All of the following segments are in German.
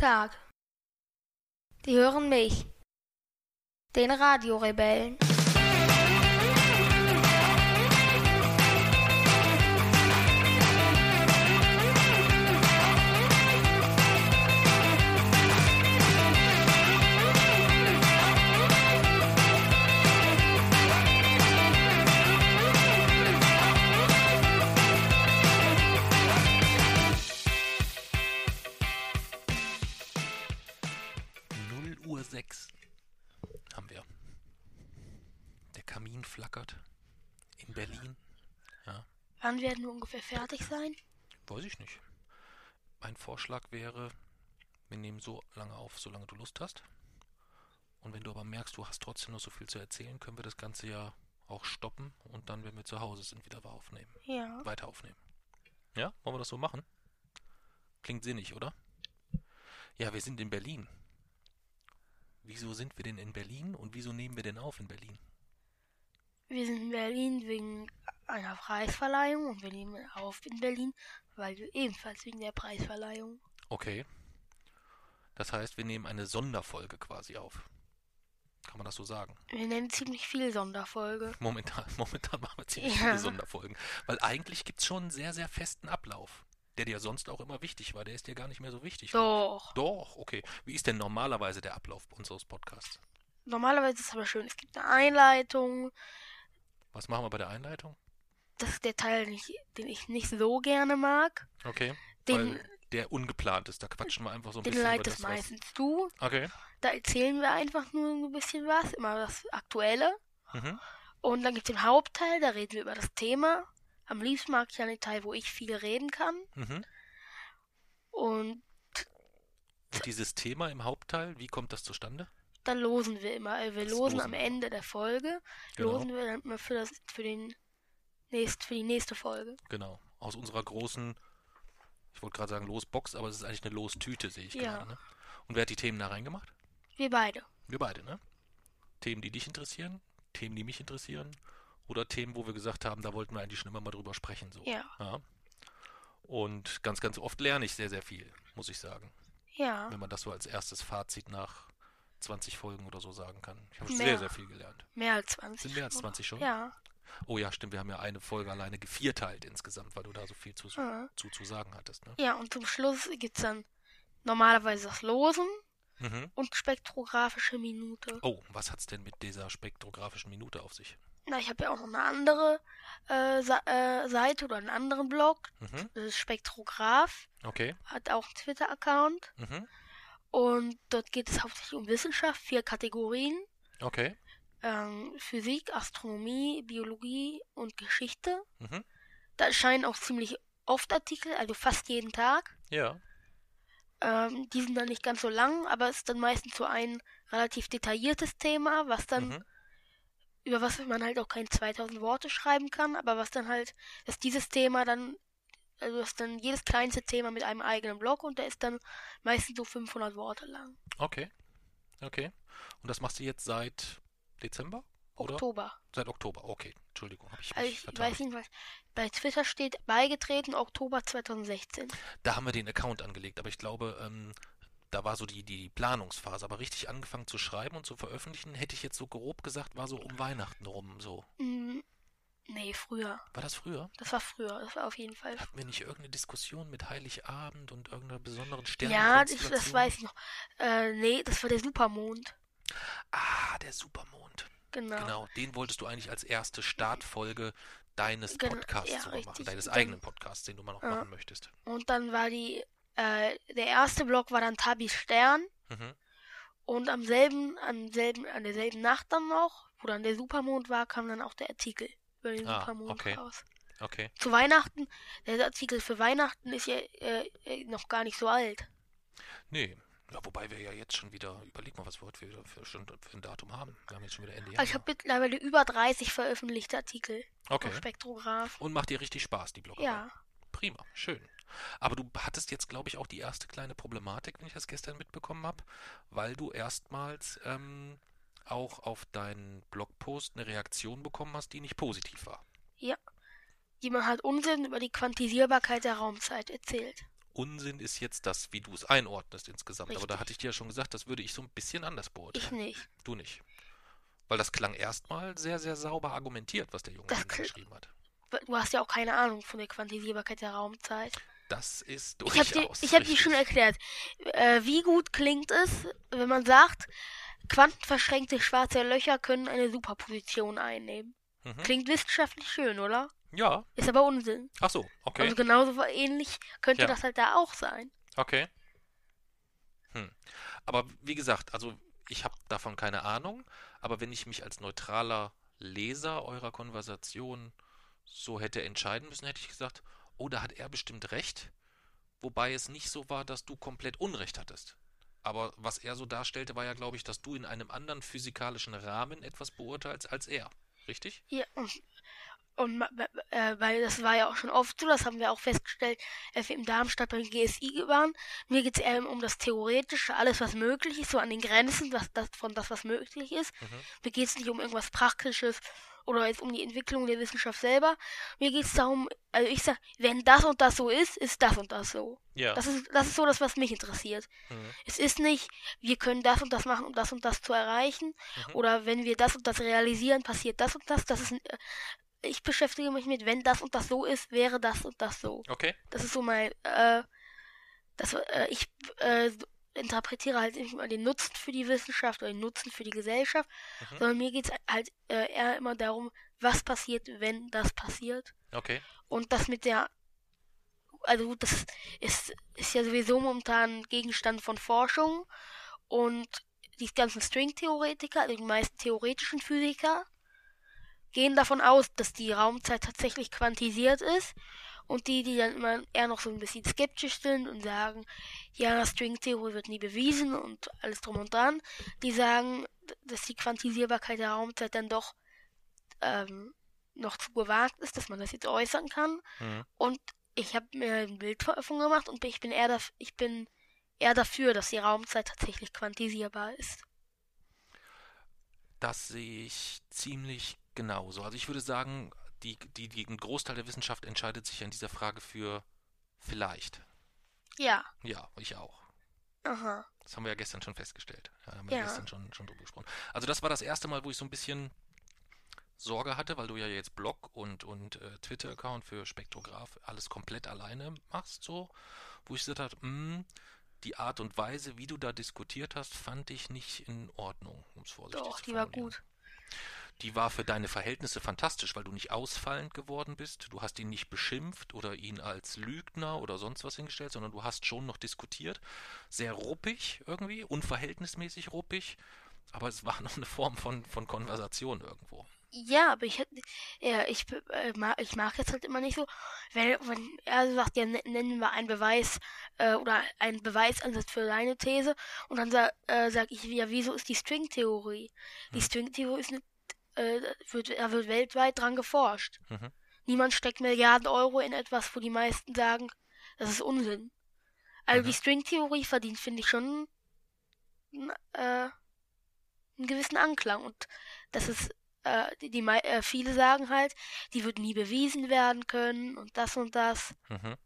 Tag. Die hören mich, den Radiorebellen. Wann werden wir ungefähr fertig sein? weiß ich nicht. Mein Vorschlag wäre, wir nehmen so lange auf, solange du Lust hast. Und wenn du aber merkst, du hast trotzdem noch so viel zu erzählen, können wir das Ganze ja auch stoppen und dann, wenn wir zu Hause sind, wieder aufnehmen. Ja. Weiter aufnehmen. Ja, wollen wir das so machen? Klingt sinnig, oder? Ja, wir sind in Berlin. Wieso sind wir denn in Berlin und wieso nehmen wir denn auf in Berlin? Wir sind in Berlin wegen einer Preisverleihung und wir nehmen auf in Berlin, weil wir ebenfalls wegen der Preisverleihung. Okay. Das heißt, wir nehmen eine Sonderfolge quasi auf. Kann man das so sagen? Wir nehmen ziemlich viel Sonderfolge. Momentan, momentan machen wir ziemlich Ja. viele Sonderfolgen. Weil eigentlich gibt es schon einen sehr, sehr festen Ablauf, der dir sonst auch immer wichtig war. Der ist dir gar nicht mehr so wichtig. Doch. Doch, okay. Wie ist denn normalerweise der Ablauf unseres Podcasts? Normalerweise ist es aber schön. Es gibt eine Einleitung. Was machen wir bei der Einleitung? Das ist der Teil, den ich, den ich nicht so gerne mag. Okay. Den, weil der ungeplant ist. Da quatschen wir einfach so ein den bisschen über leitest das, was... meistens du. Okay. Da erzählen wir einfach nur ein bisschen was, immer das Aktuelle. Mhm. Und dann gibt es den Hauptteil, da reden wir über das Thema. Am liebsten mag ich einen Teil, wo ich viel reden kann. Mhm. Und Und dieses Thema im Hauptteil, wie kommt das zustande? Dann losen wir immer. äh, Wir Das losen am. Ende der Folge. Genau. Losen wir dann immer für, das, für, den nächst, für die nächste Folge. Genau. Aus unserer großen, ich wollte gerade sagen Losbox, aber es ist eigentlich eine Lostüte, sehe ich Ja. gerade. Ne? Und wer hat die Themen da reingemacht? Wir beide. Wir beide, ne? Themen, die dich interessieren, Themen, die mich interessieren oder Themen, wo wir gesagt haben, da wollten wir eigentlich schon immer mal drüber sprechen. So. Ja. Und ganz, ganz oft lerne ich sehr, sehr viel, muss ich sagen. Ja. Wenn man das so als erstes Fazit nach 20 Folgen oder so sagen kann. Ich habe sehr, sehr viel gelernt. Mehr als 20. Sind mehr als schon. 20 schon? Ja. Oh ja, stimmt, wir haben ja eine Folge alleine gevierteilt insgesamt, weil du da so viel zu, Ja. zu, zu sagen hattest. Ne? Ja, und zum Schluss gibt es dann normalerweise das Losen Mhm. und spektrographische Minute. Oh, was hat's denn mit dieser spektrographischen Minute auf sich? Na, ich habe ja auch noch eine andere äh, äh, Seite oder einen anderen Blog. Mhm. Das ist Spektrograph. Okay. Hat auch einen Twitter-Account. Mhm. Und dort geht es hauptsächlich um Wissenschaft, vier Kategorien. Okay. Ähm, Physik, Astronomie, Biologie und Geschichte. Mhm. Da erscheinen auch ziemlich oft Artikel, also fast jeden Tag. Ja. Ähm, die sind dann nicht ganz so lang, aber es ist dann meistens so ein relativ detailliertes Thema, was dann, Mhm. über was man halt auch keine 2000 Worte schreiben kann, aber was dann halt, dass dieses Thema dann, also das ist dann jedes kleinste Thema mit einem eigenen Blog und der ist dann meistens so 500 Worte lang. Okay. Okay. Und das machst du jetzt seit Dezember? Oder? Oktober. Seit Oktober. Okay. Entschuldigung, habe ich mich Also ich vertan. weiß nicht, was bei Twitter steht, beigetreten Oktober 2016. Da haben wir den Account angelegt, aber ich glaube, ähm, da war so die, die Planungsphase. Aber richtig angefangen zu schreiben und zu veröffentlichen, hätte ich jetzt so grob gesagt, war so um Weihnachten rum so. Hm, nee, früher. War das früher? Das war früher, das war auf jeden Fall. Hatten wir nicht irgendeine Diskussion mit Heiligabend und irgendeiner besonderen Ja, das, Sternenkonstellation? das weiß ich noch. Äh, nee, das war der Supermond. Ah, der Supermond. Genau. Genau, den wolltest du eigentlich als erste Startfolge deines Genau, Podcasts ja, sogar machen, richtig. deines Dann- eigenen Podcasts, den du mal noch Ja. machen möchtest. Und dann war die, äh, der erste Blog war dann Tabis Stern. Mhm. Und am selben, am selben, an derselben Nacht dann noch, wo dann der Supermond war, kam dann auch der Artikel über den Ah, Supermond okay. raus. Okay. Zu Weihnachten, der Artikel für Weihnachten ist ja äh, äh, noch gar nicht so alt. Nee. Ja, wobei wir ja jetzt schon wieder, überleg mal, was wir heute wieder für, schon für ein Datum haben. Wir haben jetzt schon wieder Ende Januar. Also ich habe mittlerweile über 30 veröffentlichte Artikel okay. auf Spektrograph. Und macht dir richtig Spaß, die Bloggerei. Ja, Prima, schön. Aber du hattest jetzt, glaube ich, auch die erste kleine Problematik, wenn ich das gestern mitbekommen habe, weil du erstmals ähm, auch auf deinen Blogpost eine Reaktion bekommen hast, die nicht positiv war. Jemand hat Unsinn über die Quantisierbarkeit der Raumzeit erzählt. Unsinn ist jetzt das, wie du es einordnest insgesamt. Aber da Richtig. hatte ich dir ja schon gesagt, das würde ich so ein bisschen anders Ich beurteilen. nicht. Du nicht. Weil das klang erstmal sehr, sehr sauber argumentiert, was der Junge geschrieben hat. Du hast ja auch keine Ahnung von der Quantisierbarkeit der Raumzeit. Das ist Ich habe dir, durchaus ich hab dir richtig. schon erklärt, äh, wie gut klingt es, wenn man sagt, quantenverschränkte schwarze Löcher können eine Superposition einnehmen. Mhm. Klingt wissenschaftlich schön, oder? Ja, Ist aber Unsinn. ach so, okay. Also genauso ähnlich könnte Ja. das halt da auch sein. Okay. Hm. Aber wie gesagt, also ich habe davon keine Ahnung, aber wenn ich mich als neutraler Leser eurer Konversation so hätte entscheiden müssen, hätte ich gesagt, oh, da hat er bestimmt recht, wobei es nicht so war, dass du komplett Unrecht hattest. Aber was er so darstellte, war ja, glaube ich, dass du in einem anderen physikalischen Rahmen etwas beurteilst als er. Richtig? Ja, und, und äh, weil das war ja auch schon oft so, das haben wir auch festgestellt, als wir in Darmstadt beim GSI waren. Mir geht es eher um das Theoretische, alles was möglich ist, so an den Grenzen was, das, von das, was möglich ist. Mhm. Mir geht es nicht um irgendwas Praktisches oder jetzt um die Entwicklung der Wissenschaft selber. Mir geht es darum, also ich sag, wenn das und das so ist, ist das und das so. Ja. Das ist, das ist so das, was mich interessiert. Mhm. Es ist nicht, wir können das und das machen, um das und das zu erreichen. Mhm. Oder wenn wir das und das realisieren, passiert das und das. Das ist, ein- äh, ich beschäftige mich mit, wenn das und das so ist, wäre das und das so. Okay. Das ist so mein, äh, das, äh, ich äh, interpretiere halt nicht mal den Nutzen für die Wissenschaft oder den Nutzen für die Gesellschaft, Mhm. sondern mir geht es halt äh, eher immer darum, was passiert, wenn das passiert. Okay. Und das mit der, also das ist, ist ja sowieso momentan Gegenstand von Forschung und die ganzen Stringtheoretiker, also die meisten theoretischen Physiker, gehen davon aus, dass die Raumzeit tatsächlich quantisiert ist und die, die dann immer eher noch so ein bisschen skeptisch sind und sagen, ja, Stringtheorie wird nie bewiesen und alles drum und dran, die sagen, dass die Quantisierbarkeit der Raumzeit dann doch ähm, noch zu gewagt ist, dass man das jetzt äußern kann. Mhm. Und ich habe mir ein Bild davon gemacht und ich bin eher daf ich bin eher dafür, dass die Raumzeit tatsächlich quantisierbar ist. Das sehe ich ziemlich genauso. Also ich würde sagen, die, die, die, ein Großteil der Wissenschaft entscheidet sich in dieser Frage für vielleicht. Ja, Ja, ich auch. aha. Das haben wir ja gestern schon festgestellt. Ja, da haben wir Ja. gestern schon, schon drüber gesprochen. Also das war das erste Mal, wo ich so ein bisschen Sorge hatte, weil du ja jetzt Blog und, und äh, Twitter-Account für Spektrograph alles komplett alleine machst, so, wo ich gesagt habe, hm, die Art und Weise, wie du da diskutiert hast, fand ich nicht in Ordnung, um es vorsichtig Doch, zu die war formulieren. gut. Die war für deine Verhältnisse fantastisch, weil du nicht ausfallend geworden bist. Du hast ihn nicht beschimpft oder ihn als Lügner oder sonst was hingestellt, sondern du hast schon noch diskutiert. Sehr ruppig irgendwie, unverhältnismäßig ruppig, aber es war noch eine Form von, von Konversation irgendwo. Ja, aber ich ja, ich, äh, mag, ich mag jetzt halt immer nicht so, wenn, wenn er sagt, ja, ne- nennen wir einen Beweis äh, oder einen Beweisansatz für deine These und dann sa äh, sag ich, ja, wieso ist die Stringtheorie? Die Mhm. Stringtheorie ist eine, äh, wird, da wird weltweit dran geforscht. Mhm. Niemand steckt Milliarden Euro in etwas, wo die meisten sagen, das ist Unsinn. Also Mhm. die Stringtheorie verdient, finde ich, schon äh, einen gewissen Anklang. Und das ist, äh, die, die äh, viele sagen halt, die wird nie bewiesen werden können und das und das. Mhm.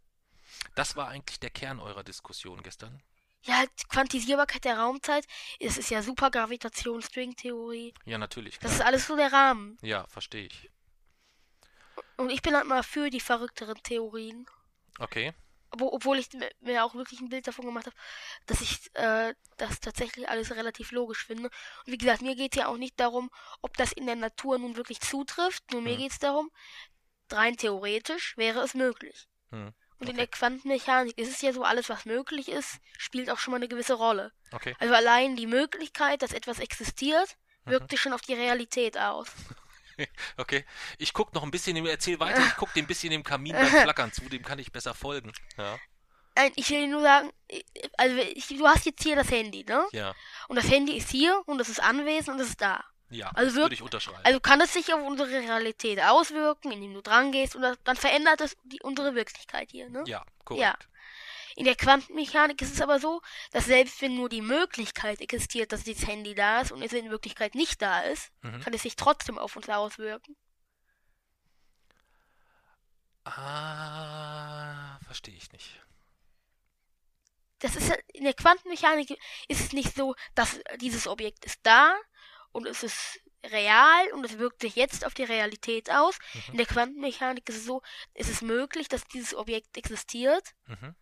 Das war eigentlich der Kern eurer Diskussion gestern. Ja, halt Quantisierbarkeit der Raumzeit, es ist ja Supergravitation, Stringtheorie. Ja, natürlich. Das ist Klar. alles so der Rahmen. Ja, verstehe ich. Und ich bin halt mal für die verrückteren Theorien. Okay. Obwohl, obwohl ich mir- mir auch wirklich ein Bild davon gemacht habe, dass ich äh, das tatsächlich alles relativ logisch finde. Und wie gesagt, mir geht es ja auch nicht darum, ob das in der Natur nun wirklich zutrifft. Nur mir Hm. geht es darum, rein theoretisch wäre es möglich. Hm. Und in Okay. der Quantenmechanik ist es ja so, alles was möglich ist, spielt auch schon mal eine gewisse Rolle. Okay. Also allein die Möglichkeit, dass etwas existiert, Mhm. wirkt sich schon auf die Realität aus. Okay. Ich guck noch ein bisschen, erzähl weiter, ich guck dem ein bisschen im Kamin beim Flackern zu, dem kann ich besser folgen. Ja. Nein, ich will dir nur sagen, also ich, du hast jetzt hier das Handy, ne? Ja. Und das Handy ist hier und es ist anwesend und es ist da. Ja, Also würde ich unterschreiben. Also kann es sich auf unsere Realität auswirken, indem du dran gehst und dann verändert es die, unsere Wirklichkeit hier, ne? ja, korrekt. Ja. In der Quantenmechanik ist es aber so, dass selbst wenn nur die Möglichkeit existiert, dass dieses Handy da ist und es in Wirklichkeit nicht da ist, Mhm. kann es sich trotzdem auf uns auswirken. Ah, verstehe ich nicht. das ist in der Quantenmechanik ist es nicht so, dass dieses Objekt ist da und es ist real und es wirkt sich jetzt auf die Realität aus. Mhm. In der Quantenmechanik ist es so, es ist möglich, dass dieses Objekt existiert Mhm.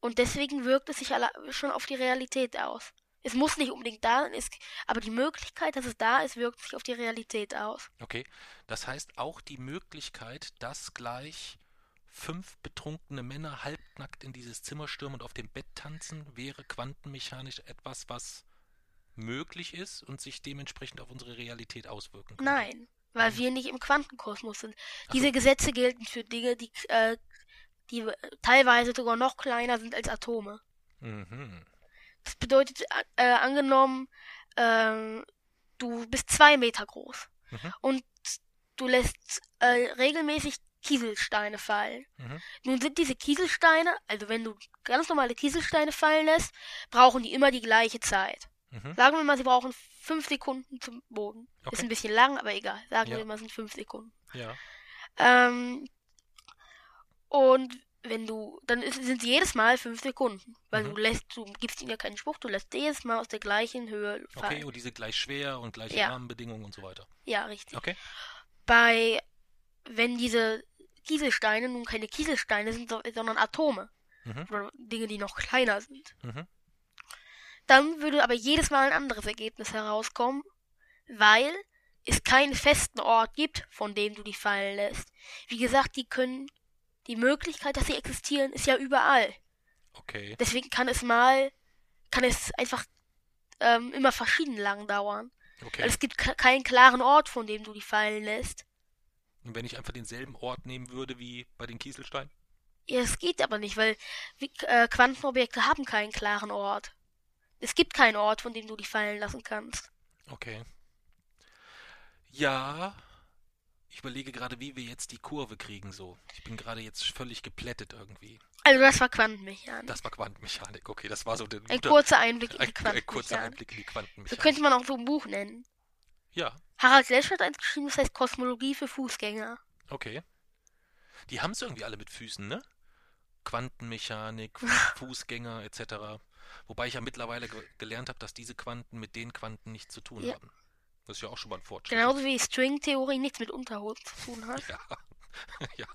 und deswegen wirkt es sich schon auf die Realität aus. Es muss nicht unbedingt da sein, es, aber die Möglichkeit, dass es da ist, wirkt sich auf die Realität aus. Okay. Das heißt auch die Möglichkeit, dass gleich fünf betrunkene Männer halbnackt in dieses Zimmer stürmen und auf dem Bett tanzen, wäre quantenmechanisch etwas, was möglich ist und sich dementsprechend auf unsere Realität auswirken könnte. Nein, weil wir nicht im Quantenkosmos sind. Diese so. Gesetze gelten für Dinge, die, äh, die teilweise sogar noch kleiner sind als Atome. Mhm. Das bedeutet, äh, angenommen, ähm, du bist zwei Meter groß Mhm. und du lässt äh, regelmäßig Kieselsteine fallen. Mhm. Nun sind diese Kieselsteine, also wenn du ganz normale Kieselsteine fallen lässt, brauchen die immer die gleiche Zeit. Mhm. Sagen wir mal, sie brauchen fünf Sekunden zum Boden. Ist Okay. ein bisschen lang, aber egal. Sagen Ja. wir mal, es sind fünf Sekunden. Ja. Ähm, und wenn du, dann ist, sind sie jedes Mal fünf Sekunden. Weil Mhm. du lässt, du gibst ihnen ja keinen Spruch, du lässt jedes Mal aus der gleichen Höhe fallen. Okay, und diese gleich schwer und gleiche Ja. Rahmenbedingungen und so weiter. Ja, richtig. Okay. Bei, wenn diese Kieselsteine nun keine Kieselsteine sind, so- sondern Atome. Mhm. Oder Dinge, die noch kleiner sind. Mhm. Dann würde aber jedes Mal ein anderes Ergebnis herauskommen, weil es keinen festen Ort gibt, von dem du die fallen lässt. Wie gesagt, die können, die Möglichkeit, dass sie existieren, ist ja überall. Okay. Deswegen kann es mal, kann es einfach ähm, immer verschieden lang dauern. Okay. Weil es gibt ke- keinen klaren Ort, von dem du die fallen lässt. Und wenn ich einfach denselben Ort nehmen würde wie bei den Kieselsteinen? Ja, es geht aber nicht, weil äh, Quantenobjekte haben keinen klaren Ort. Es gibt keinen Ort, von dem du die fallen lassen kannst. Okay. Ja, ich überlege gerade, wie wir jetzt die Kurve kriegen so. Ich bin gerade jetzt völlig geplättet irgendwie. Also das war Quantenmechanik. Das war Quantenmechanik. Okay, das war so der Ein kurzer Einblick in die ein, ein kurzer Quantenmechanik. Einblick in die So Quantenmechanik. könnte man auch so ein Buch nennen. Ja, Harald Lesch hat eins geschrieben, das heißt Kosmologie für Fußgänger. okay. Die haben es irgendwie alle mit Füßen, ne? Quantenmechanik, Fußgänger etc. Wobei ich ja mittlerweile ge gelernt habe, dass diese Quanten mit den Quanten nichts zu tun Ja. haben. Das ist ja auch schon mal ein Fortschritt. Genauso wie Stringtheorie nichts mit Unterhose zu tun hat. Ja, ja.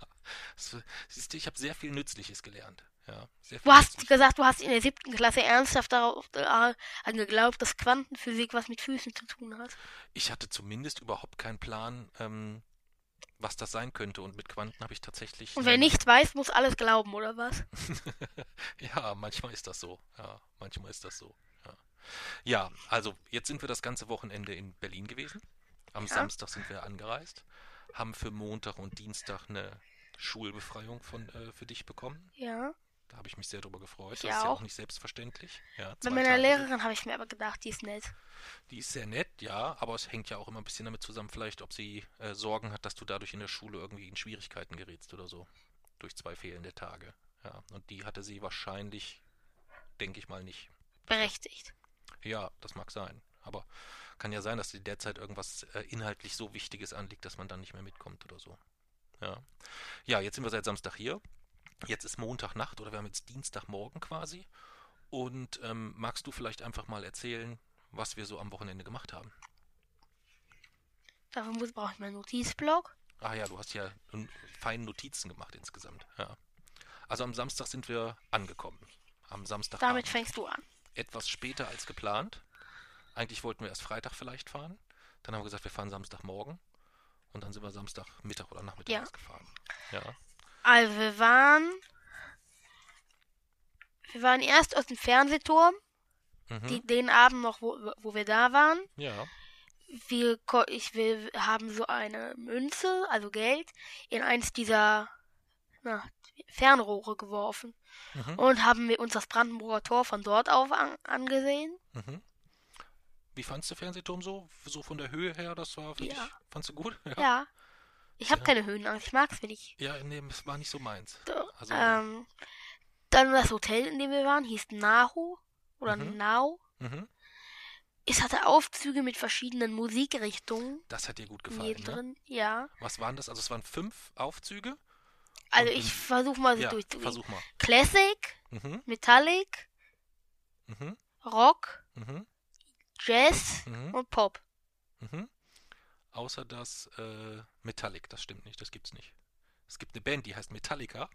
Siehst du, ich habe sehr viel Nützliches gelernt. Ja, Du hast Nützliches. gesagt, du hast in der siebten Klasse ernsthaft darauf äh, an geglaubt, dass Quantenphysik was mit Füßen zu tun hat. Ich hatte zumindest überhaupt keinen Plan, ähm, was das sein könnte. Und mit Quanten habe ich tatsächlich. Und wer eine- nicht weiß, muss alles glauben, oder was? Ja, manchmal ist das so. Ja, manchmal ist das so. Ja. ja, also jetzt sind wir das ganze Wochenende in Berlin gewesen. Am Ja. Samstag sind wir angereist, haben für Montag und Dienstag eine Schulbefreiung von, äh, für dich bekommen. Ja. Da habe ich mich sehr drüber gefreut. Ich das ist ja auch auch. nicht selbstverständlich. Ja, Bei meiner Tage Lehrerin habe ich mir aber gedacht, die ist nett. Die ist sehr nett, ja, aber es hängt ja auch immer ein bisschen damit zusammen, vielleicht, ob sie äh, Sorgen hat, dass du dadurch in der Schule irgendwie in Schwierigkeiten gerätst oder so. Durch zwei fehlende Tage. Ja, und die hatte sie wahrscheinlich, denke ich mal, nicht. Berechtigt. Ja, das mag sein. Aber kann ja sein, dass dir derzeit irgendwas äh, inhaltlich so Wichtiges anliegt, dass man dann nicht mehr mitkommt oder so. Ja. Ja, jetzt sind wir seit Samstag hier. Jetzt ist Montagnacht oder wir haben jetzt Dienstagmorgen quasi. Und ähm, magst du vielleicht einfach mal erzählen, was wir so am Wochenende gemacht haben? Dafür muss, brauche ich meinen Notizblock. Ah ja, du hast ja feine Notizen gemacht insgesamt. Ja. Also am Samstag sind wir angekommen. Am Samstag Damit fängst du an. etwas später als geplant. Eigentlich wollten wir erst Freitag vielleicht fahren. Dann haben wir gesagt, wir fahren Samstagmorgen. Und dann sind wir Samstagmittag oder Nachmittag Ja. gefahren. Ja. Also wir waren. Wir waren erst aus dem Fernsehturm, Mhm. die, den Abend noch, wo, wo wir da waren. ja. Wir, ich, wir haben so eine Münze, also Geld, in eins dieser na, Fernrohre geworfen. Mhm. Und haben wir uns das Brandenburger Tor von dort auf an, angesehen. Mhm. Wie fandst du Fernsehturm so? So von der Höhe her, das war für Ja. dich, fandst du gut? Ja. Ja. Ich habe Ja. keine Höhenangst, ich mag's, wenn ich. Ja, nee, das war nicht so meins. So, Also, ähm, dann das Hotel, in dem wir waren, hieß Nahu oder Mhm. Nau. mhm. Es hatte Aufzüge mit verschiedenen Musikrichtungen Das hat dir gut gefallen, ne? drin. Ja. Was waren das? Also es waren fünf Aufzüge? Also ich versuche mal sie ja, durchzugehen. versuch mal. Classic, Mhm. Metallic, Mhm. Rock, Mhm. Jazz Mhm. und Pop. Mhm. Außer das äh, Metallic, das stimmt nicht, das gibt's nicht. Es gibt eine Band, die heißt Metallica,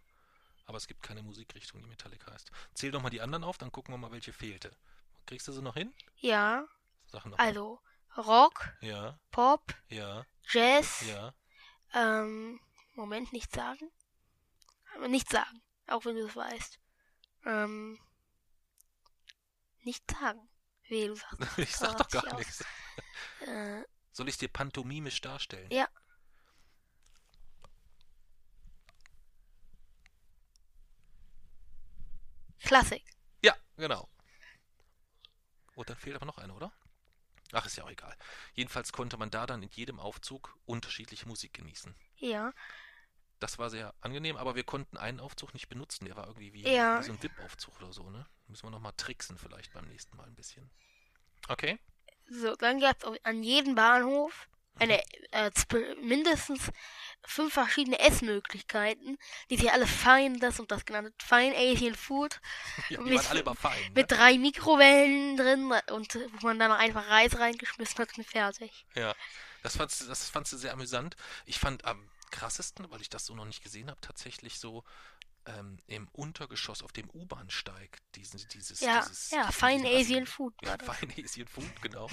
aber es gibt keine Musikrichtung, die Metallica heißt. Zähl doch mal die anderen auf, dann gucken wir mal, welche fehlte. Kriegst du sie noch hin? Ja, Sag noch. also Rock, Ja, Pop, ja, Jazz, ja. ähm, Moment, nicht sagen. Aber nicht sagen, auch wenn du es weißt. Ähm, nicht sagen. Wie du sagst. Ich sag doch gar nichts. Äh, Soll ich es dir pantomimisch darstellen? Ja. Klassik. Ja, genau. Und dann fehlt aber noch eine, oder? Ach, ist ja auch egal. Jedenfalls konnte man da dann in jedem Aufzug unterschiedliche Musik genießen. Ja. Das war sehr angenehm, aber wir konnten einen Aufzug nicht benutzen. Der war irgendwie wie, Ja. wie so ein VIP-Aufzug oder so, ne? Müssen wir nochmal tricksen vielleicht beim nächsten Mal ein bisschen. Okay? So, dann gab es an jedem Bahnhof eine, äh, mindestens fünf verschiedene Essmöglichkeiten, die sich alle fein das und das genannt. Fine Asian Food Ja, die Mit- waren alle überfallen. Ne? mit drei Mikrowellen drin und äh, wo man dann einfach Reis reingeschmissen hat und fertig. Ja, das fandst, das fandst du sehr amüsant. Ich fand am krassesten, weil ich das so noch nicht gesehen habe, tatsächlich so ähm, im Untergeschoss auf dem U-Bahnsteig diesen, dieses, Ja, dieses ja, Fine Asian Food Ja. Fine Asian Food, genau.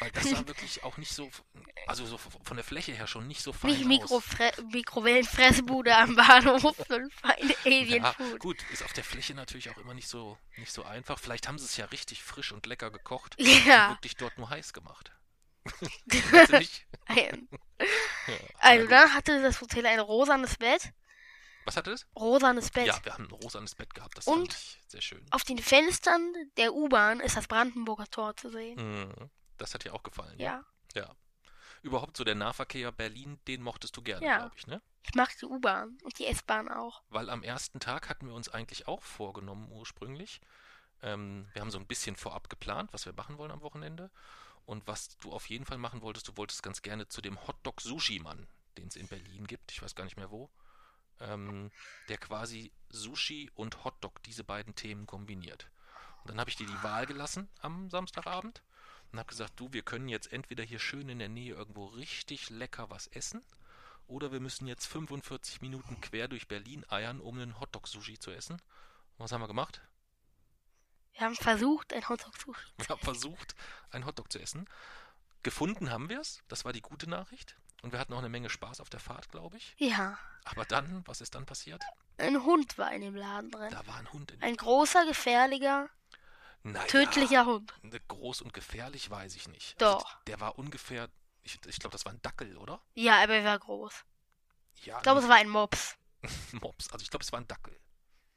Weil das sah wirklich auch nicht so, also so von der Fläche her schon nicht so fein Nicht. Mikrofre Mikrowellenfressbude am Bahnhof, sondern Fine Asian Ja, Food. gut, ist auf der Fläche natürlich auch immer nicht so, nicht so einfach. Vielleicht haben sie es ja richtig frisch und lecker gekocht Ja. und wirklich dort nur heiß gemacht. Ähm, Ja, Also na gut. dann hatte das Hotel ein rosanes Bett. Was hatte es? Rosanes Bett. Ja, wir haben ein rosanes Bett gehabt. Das Und? fand ich sehr schön. Auf den Fenstern der U-Bahn ist das Brandenburger Tor zu sehen. Mhm. Das hat dir auch gefallen. Ja. ja. Überhaupt so der Nahverkehr Berlin, den mochtest du gerne, Ja. glaube ich, ne? Ich mag die U-Bahn und die S-Bahn auch. Weil am ersten Tag hatten wir uns eigentlich auch vorgenommen, ursprünglich. Ähm, wir haben so ein bisschen vorab geplant, was wir machen wollen am Wochenende. Und was du auf jeden Fall machen wolltest, du wolltest ganz gerne zu dem Hotdog-Sushi-Mann, den es in Berlin gibt, ich weiß gar nicht mehr wo, ähm, der quasi Sushi und Hotdog, diese beiden Themen kombiniert. Und dann habe ich dir die Wahl gelassen am Samstagabend und habe gesagt, du, wir können jetzt entweder hier schön in der Nähe irgendwo richtig lecker was essen oder wir müssen jetzt 45 Minuten quer durch Berlin eiern, um einen Hotdog-Sushi zu essen. Und was haben wir gemacht? Wir haben versucht, ein Hotdog zu Wir haben versucht, einen Hotdog zu essen. Gefunden haben wir es. Das war die gute Nachricht. Und wir hatten auch eine Menge Spaß auf der Fahrt, glaube ich. Ja, Aber dann, was ist dann passiert? ein Hund war in dem Laden drin. Da war ein Hund in. Ein großer, gefährlicher, Naja, tödlicher Hund. ne, Groß und gefährlich weiß ich nicht. Doch. Also, der war ungefähr, ich, ich glaube, das war ein Dackel, oder? Ja, aber er war groß. Ja, Ich glaube, es war ein Mops. Mops. Also ich glaube, es war ein Dackel.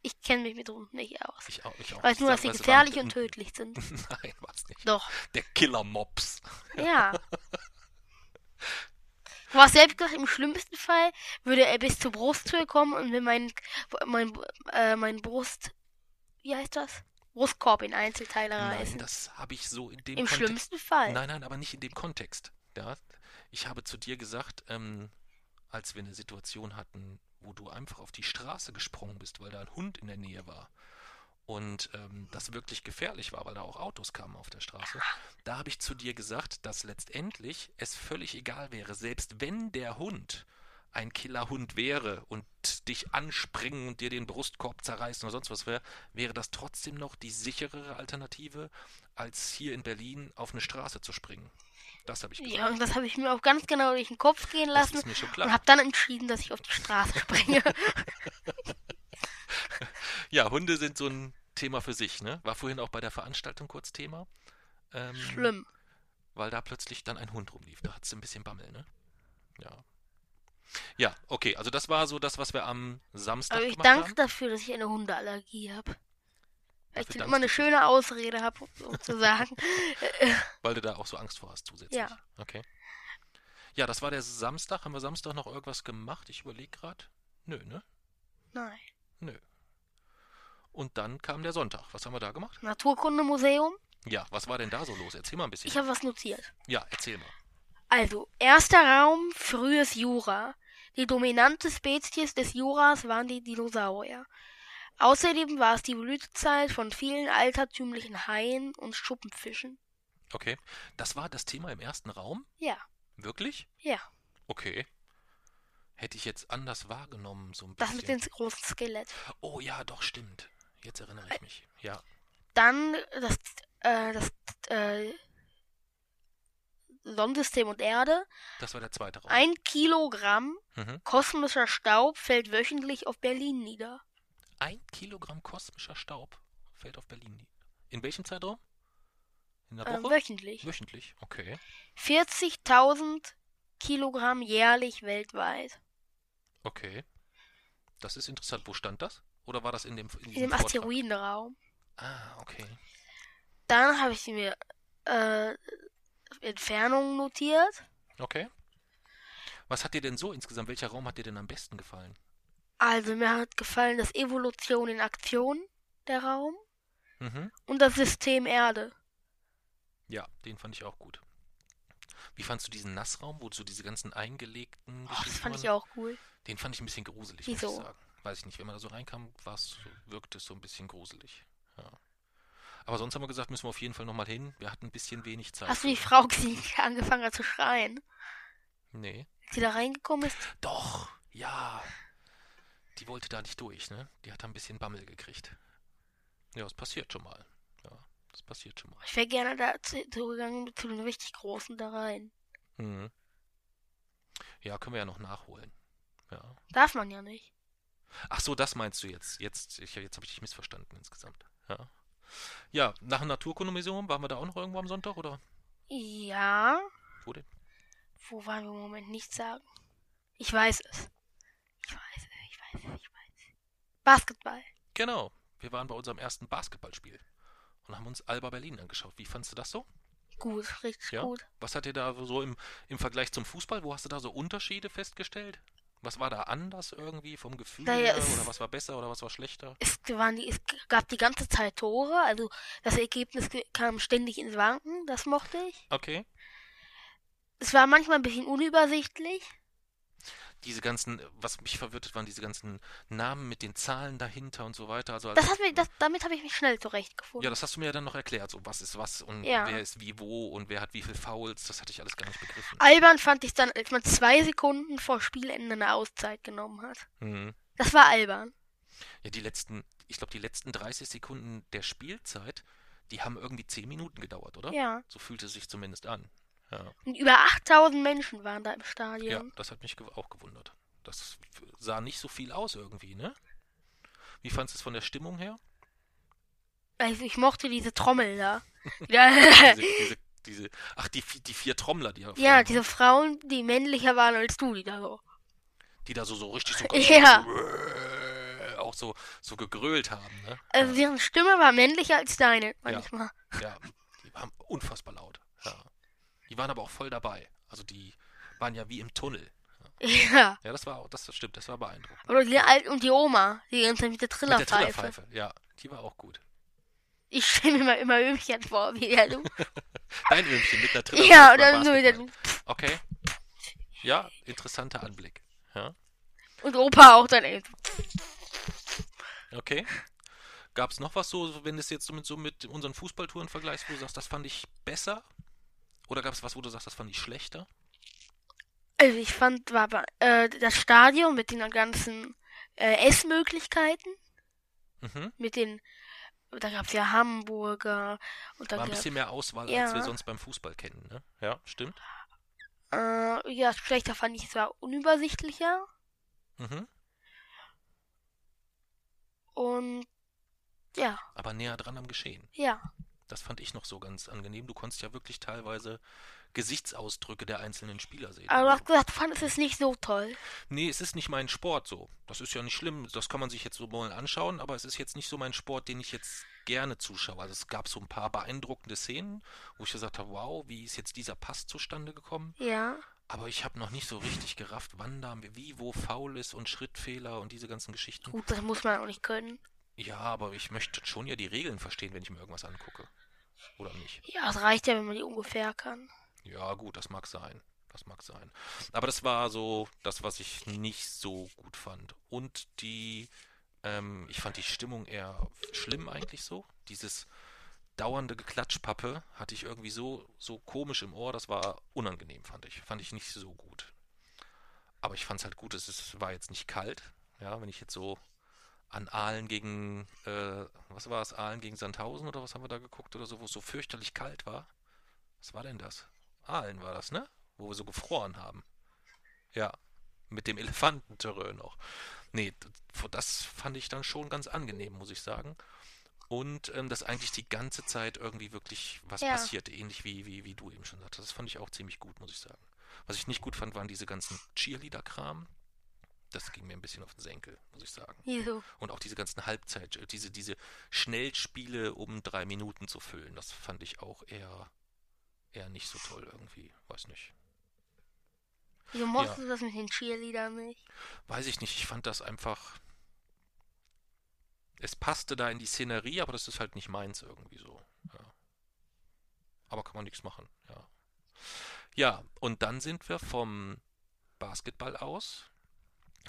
Ich kenne mich mit Hunden nicht aus. Ich auch, ich auch weiß nur, dass sie gefährlich und tödlich sind. Nein, war es nicht. Doch. Der Killer-Mops. Ja. Du hast selbst gesagt, im schlimmsten Fall würde er bis zur Brusthöhe kommen und wenn mein, mein, äh, mein Brust, wie heißt das? Brustkorb in Einzelteile Nein, reißen. das habe ich so in dem Im Kontext. schlimmsten Fall. Nein, nein, aber nicht in dem Kontext. Ja, ich habe zu dir gesagt, ähm, als wir eine Situation hatten, wo du einfach auf die Straße gesprungen bist, weil da ein Hund in der Nähe war und ähm, das wirklich gefährlich war, weil da auch Autos kamen auf der Straße, da habe ich zu dir gesagt, dass letztendlich es völlig egal wäre, selbst wenn der Hund ein Killerhund wäre und dich anspringen und dir den Brustkorb zerreißen oder sonst was wäre, wäre das trotzdem noch die sicherere Alternative, als hier in Berlin auf eine Straße zu springen. Das habe ich gesagt. Ja, und das habe ich mir auch ganz genau durch den Kopf gehen das lassen ist mir schon und klar. habe dann entschieden, dass ich auf die Straße springe. Ja, Hunde sind so ein Thema für sich, ne? War vorhin auch bei der Veranstaltung kurz Thema. Ähm, Schlimm. Weil da plötzlich dann ein Hund rumlief. Da hat es ein bisschen Bammel, ne? Ja. Ja, okay, also das war so das, was wir am Samstag Aber ich danke haben. dafür, dass ich eine Hundeallergie habe. Weil ich dann immer eine schöne Ausrede habe, um zu sagen. Weil du da auch so Angst vor hast zusätzlich. Ja. Okay. Ja, das war der Samstag. Haben wir Samstag noch irgendwas gemacht? Ich überlege gerade. Nö, ne? Nein. Nö. Und dann kam der Sonntag. Was haben wir da gemacht? Naturkundemuseum. Ja, was war denn da so los? Erzähl mal ein bisschen. Ich habe was notiert. Ja, erzähl mal. Also, erster Raum, frühes Jura. Die dominante Spezies des Juras waren die Dinosaurier. Außerdem war es die Blütezeit von vielen altertümlichen Haien und Schuppenfischen. Okay. Das war das Thema im ersten Raum? Ja, Wirklich? ja. Okay. Hätte ich jetzt anders wahrgenommen, so ein Das bisschen. mit dem großen Skelett. Oh ja, doch, stimmt. Jetzt erinnere ich mich. Ja. Dann das, äh, das äh, Sonnensystem und Erde. Das war der zweite Raum. Ein Kilogramm Mhm. kosmischer Staub fällt wöchentlich auf Berlin nieder. Ein Kilogramm kosmischer Staub fällt auf Berlin nieder. In welchem Zeitraum? In der Äh, Woche? wöchentlich. Wöchentlich, okay. 40.000 Kilogramm jährlich weltweit. Okay. Das ist interessant. Wo stand das? Oder war das in dem, in In dem Vortrag? Asteroidenraum. Ah, okay. Dann habe ich mir äh, Entfernungen notiert. Okay. Was hat dir denn so insgesamt, welcher Raum hat dir denn am besten gefallen? Also mir hat gefallen das Evolution in Aktion, der Raum. Mhm. Und das System Erde. Ja, den fand ich auch gut. Wie fandst du diesen Nassraum, wo so diese ganzen eingelegten Oh, das fand ich waren? auch cool. Den fand ich ein bisschen gruselig, muss Wieso? ich sagen. Weiß ich nicht, wenn man da so reinkam, wirkte es so ein bisschen gruselig. Ja. Aber sonst haben wir gesagt, müssen wir auf jeden Fall nochmal hin. Wir hatten ein bisschen wenig Zeit. Hast du die Frau gesehen, die angefangen hat zu schreien? Nee. Als sie da reingekommen ist? Doch, ja. Die wollte da nicht durch, ne? Die hat da ein bisschen Bammel gekriegt. Ja, das passiert schon mal. Ja, das passiert schon mal. Ich wäre gerne da zu, zugegangen zu den richtig Großen da rein. Mhm. Ja, können wir ja noch nachholen. Ja. Darf man ja nicht. Ach so, das meinst du jetzt. Jetzt, ich, jetzt habe ich dich missverstanden insgesamt. Ja. Ja, nach dem Naturkundemuseum waren wir da auch noch irgendwo am Sonntag, oder? Ja. Wo denn? Wo waren wir im Moment nicht sagen? Ich weiß es. Ich weiß es, ich weiß es, ich weiß es. Basketball. Genau. Wir waren bei unserem ersten Basketballspiel und haben uns Alba Berlin angeschaut. Wie fandst du das so? Gut, richtig Ja? gut. Was hat dir da so im, im Vergleich zum Fußball, wo hast du da so Unterschiede festgestellt? Was war da anders irgendwie vom Gefühl Naja, her? Oder was war besser oder was war schlechter? Es, waren die, es gab die ganze Zeit Tore, also das Ergebnis ge- kam ständig ins Wanken, das mochte ich. Okay. Es war manchmal ein bisschen unübersichtlich. Diese ganzen, was mich verwirrt hat, waren diese ganzen Namen mit den Zahlen dahinter und so weiter. Also als Das hat mich, das, damit habe ich mich schnell zurechtgefunden. Ja, das hast du mir ja dann noch erklärt, so was ist was und Ja. wer ist wie wo und wer hat wie viel Fouls, das hatte ich alles gar nicht begriffen. Albern fand ich dann, als man zwei Sekunden vor Spielende eine Auszeit genommen hat. Mhm. Das war albern. Ja, die letzten, ich glaube, die letzten 30 Sekunden der Spielzeit, die haben irgendwie 10 Minuten gedauert, oder? Ja. So fühlte es sich zumindest an. Ja, Und über 8000 Menschen waren da im ja Stadion. das hat mich auch gewundert. Das sah nicht so viel aus irgendwie, ne? Wie fandest du es von der Stimmung her? Also ich mochte diese Trommel da. ja, Diese, diese, diese, ach, die, die vier Trommler, die, da ja, waren, diese Frauen, die männlicher waren als du, die da so. die da so, so richtig so, Ja. so auch so, so gegrölt haben, ne? Also deren Stimme war männlicher als deine manchmal. Ja, die waren unfassbar laut. Ja. Die waren aber auch voll dabei. Also die waren ja wie im Tunnel. Ja. Ja, das war auch, das stimmt, das war beeindruckend. Oder die Alt und die Oma, die ganze Zeit mit der Mit der Trillerpfeife. Trillerpfeife, ja, die war auch gut. Ich stelle mir mal immer Ömchen vor, wie der du. Dein Öhmchen mit der Trillerpfeife. ja, oder so wie der du. Okay. Ja, interessanter Anblick. Ja, Und Opa auch dann eben. okay. Gab es noch was so, so, wenn du es jetzt so mit, so mit unseren Fußballtouren vergleichst, wo du sagst, das fand ich besser? Oder gab es was, wo du sagst, das fand ich schlechter? Also ich fand, war äh, das Stadion mit den ganzen äh, Essmöglichkeiten, Mhm. mit den, da gab's ja Hamburger und War dann ein bisschen mehr Auswahl, als Ja. wir sonst beim Fußball kennen, ne? Ja, stimmt. äh, ja, schlechter fand ich es war unübersichtlicher Mhm. und ja, Aber näher dran am Geschehen. ja. Das fand ich noch so ganz angenehm. Du konntest ja wirklich teilweise Gesichtsausdrücke der einzelnen Spieler sehen. Aber du hast gesagt, fandest es nicht so toll. Nee, es ist nicht mein Sport so. Das ist ja nicht schlimm. Das kann man sich jetzt so mal anschauen, aber es ist jetzt nicht so mein Sport, den ich jetzt gerne zuschaue. Also es gab so ein paar beeindruckende Szenen, wo ich gesagt habe, wow, wie ist jetzt dieser Pass zustande gekommen? Ja. Aber ich habe noch nicht so richtig gerafft, wann da, wie, wo faul ist und Schrittfehler und diese ganzen Geschichten. Gut, das muss man auch nicht können. Ja, aber ich möchte schon ja die Regeln verstehen, wenn ich mir irgendwas angucke. Oder nicht? Ja, es reicht ja, wenn man die ungefähr kann. Ja, gut, das mag sein. Das mag sein. Aber das war so das, was ich nicht so gut fand. Und die Ähm, ich fand die Stimmung eher schlimm eigentlich so. Dieses dauernde Geklatschpappe hatte ich irgendwie so, so komisch im Ohr, das war unangenehm, fand ich. Fand ich nicht so gut. Aber ich fand es halt gut, es ist, war jetzt nicht kalt. Ja, wenn ich jetzt so an Aalen gegen, äh, was war es, Aalen gegen Sandhausen oder was haben wir da geguckt oder so, wo es so fürchterlich kalt war. Was war denn das? Aalen war das, ne? Wo wir so gefroren haben. Ja, mit dem Elefantenterrain noch. Nee, das fand ich dann schon ganz angenehm, muss ich sagen. Und ähm, dass eigentlich die ganze Zeit irgendwie wirklich was Ja. passierte, ähnlich wie, wie, wie du eben schon sagtest. Das fand ich auch ziemlich gut, muss ich sagen. Was ich nicht gut fand, waren diese ganzen Cheerleader-Kram. Das ging mir ein bisschen auf den Senkel, muss ich sagen. Wieso? Und auch diese ganzen Halbzeit, diese, diese Schnellspiele, um drei Minuten zu füllen, das fand ich auch eher, eher nicht so toll irgendwie. Weiß nicht. Wieso mochtest du das mit den Cheerleadern nicht? Weiß ich nicht, ich fand das einfach. Es passte da in die Szenerie, aber das ist halt nicht meins irgendwie so. Ja. Aber kann man nichts machen, ja. Ja, und dann sind wir vom Basketball aus,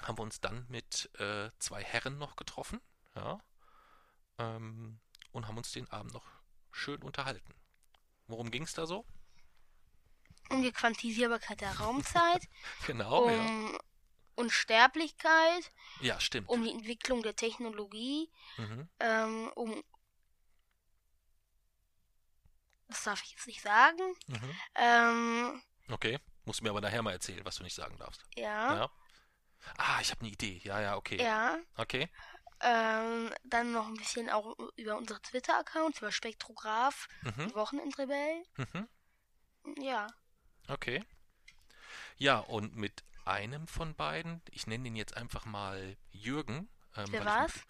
haben wir uns dann mit äh, zwei Herren noch getroffen, ja, ähm, und haben uns den Abend noch schön unterhalten. Worum ging es da so? Um die Quantisierbarkeit der Raumzeit, Genau, ja. um Unsterblichkeit, Ja, stimmt. um die Entwicklung der Technologie, Mhm. ähm, um. Das darf ich jetzt nicht sagen. Mhm. Ähm, Okay. Musst du mir aber nachher mal erzählen, was du nicht sagen darfst. ja. Ja. Ah, ich habe eine Idee. Ja, ja, okay. Ja. Okay. Ähm, dann noch ein bisschen auch über unsere Twitter-Accounts, über Spektrograph, Mhm. Wochenendrebell. Mhm. Ja. Okay. Ja, und mit einem von beiden, ich nenne ihn jetzt einfach mal Jürgen. Ähm, ich war's? mit-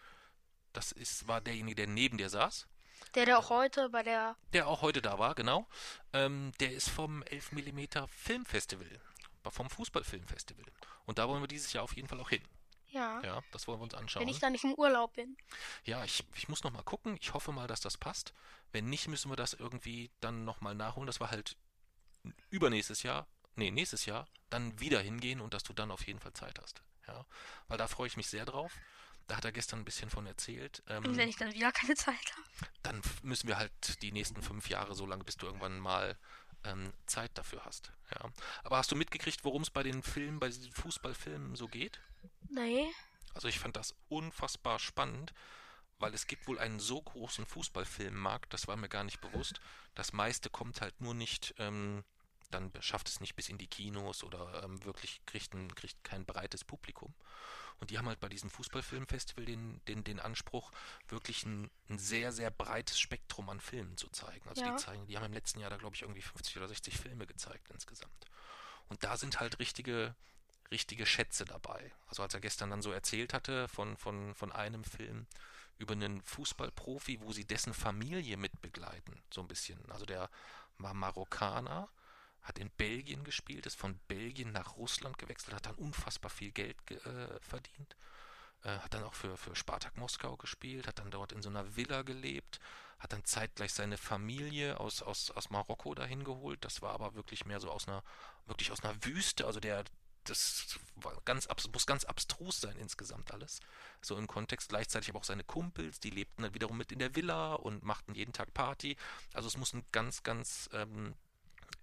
Das ist, war derjenige, der neben dir saß. Der, der auch heute bei der. Der auch heute da war, genau. Ähm, der ist vom 11mm Filmfestival. Vom Fußballfilmfestival. Und da wollen wir dieses Jahr auf jeden Fall auch hin. Ja. Ja, das wollen wir uns anschauen. Wenn ich da nicht im Urlaub bin. Ja, ich, ich muss noch mal gucken. Ich hoffe mal, dass das passt. Wenn nicht, müssen wir das irgendwie dann noch mal nachholen. Das war halt übernächstes Jahr, nee, nächstes Jahr, dann wieder hingehen und dass du dann auf jeden Fall Zeit hast. Ja, weil da freue ich mich sehr drauf. Da hat er gestern ein bisschen von erzählt. Ähm, Und wenn ich dann wieder keine Zeit habe. dann müssen wir halt die nächsten fünf Jahre so lange, bis du irgendwann mal ähm, Zeit dafür hast. Ja. Aber hast du mitgekriegt, worum es bei den Filmen, bei diesen Fußballfilmen so geht? Nee. Also ich fand das unfassbar spannend, weil es gibt wohl einen so großen Fußballfilmmarkt, das war mir gar nicht bewusst. Das meiste kommt halt nur nicht, ähm, dann schafft es nicht bis in die Kinos oder ähm, wirklich kriegt, ein, kriegt kein breites Publikum. Und die haben halt bei diesem Fußballfilmfestival den, den, den Anspruch, wirklich ein, ein sehr, sehr breites Spektrum an Filmen zu zeigen. Also Ja. die zeigen, die haben im letzten Jahr da, glaube ich, irgendwie 50 oder 60 Filme gezeigt insgesamt. Und da sind halt richtige, richtige Schätze dabei. Also als er gestern dann so erzählt hatte von, von, von einem Film über einen Fußballprofi, wo sie dessen Familie mitbegleiten, so ein bisschen. Also der war Marokkaner, hat in Belgien gespielt, ist von Belgien nach Russland gewechselt, hat dann unfassbar viel Geld ge äh, verdient, äh, hat dann auch für, für Spartak Moskau gespielt, hat dann dort in so einer Villa gelebt, hat dann zeitgleich seine Familie aus, aus, aus Marokko dahin geholt. Das war aber wirklich mehr so aus einer, wirklich aus einer Wüste. Also der, das ganz, muss ganz abstrus sein insgesamt alles. So im Kontext. Gleichzeitig aber auch seine Kumpels, die lebten dann wiederum mit in der Villa und machten jeden Tag Party. Also es muss ein ganz, ganz ähm,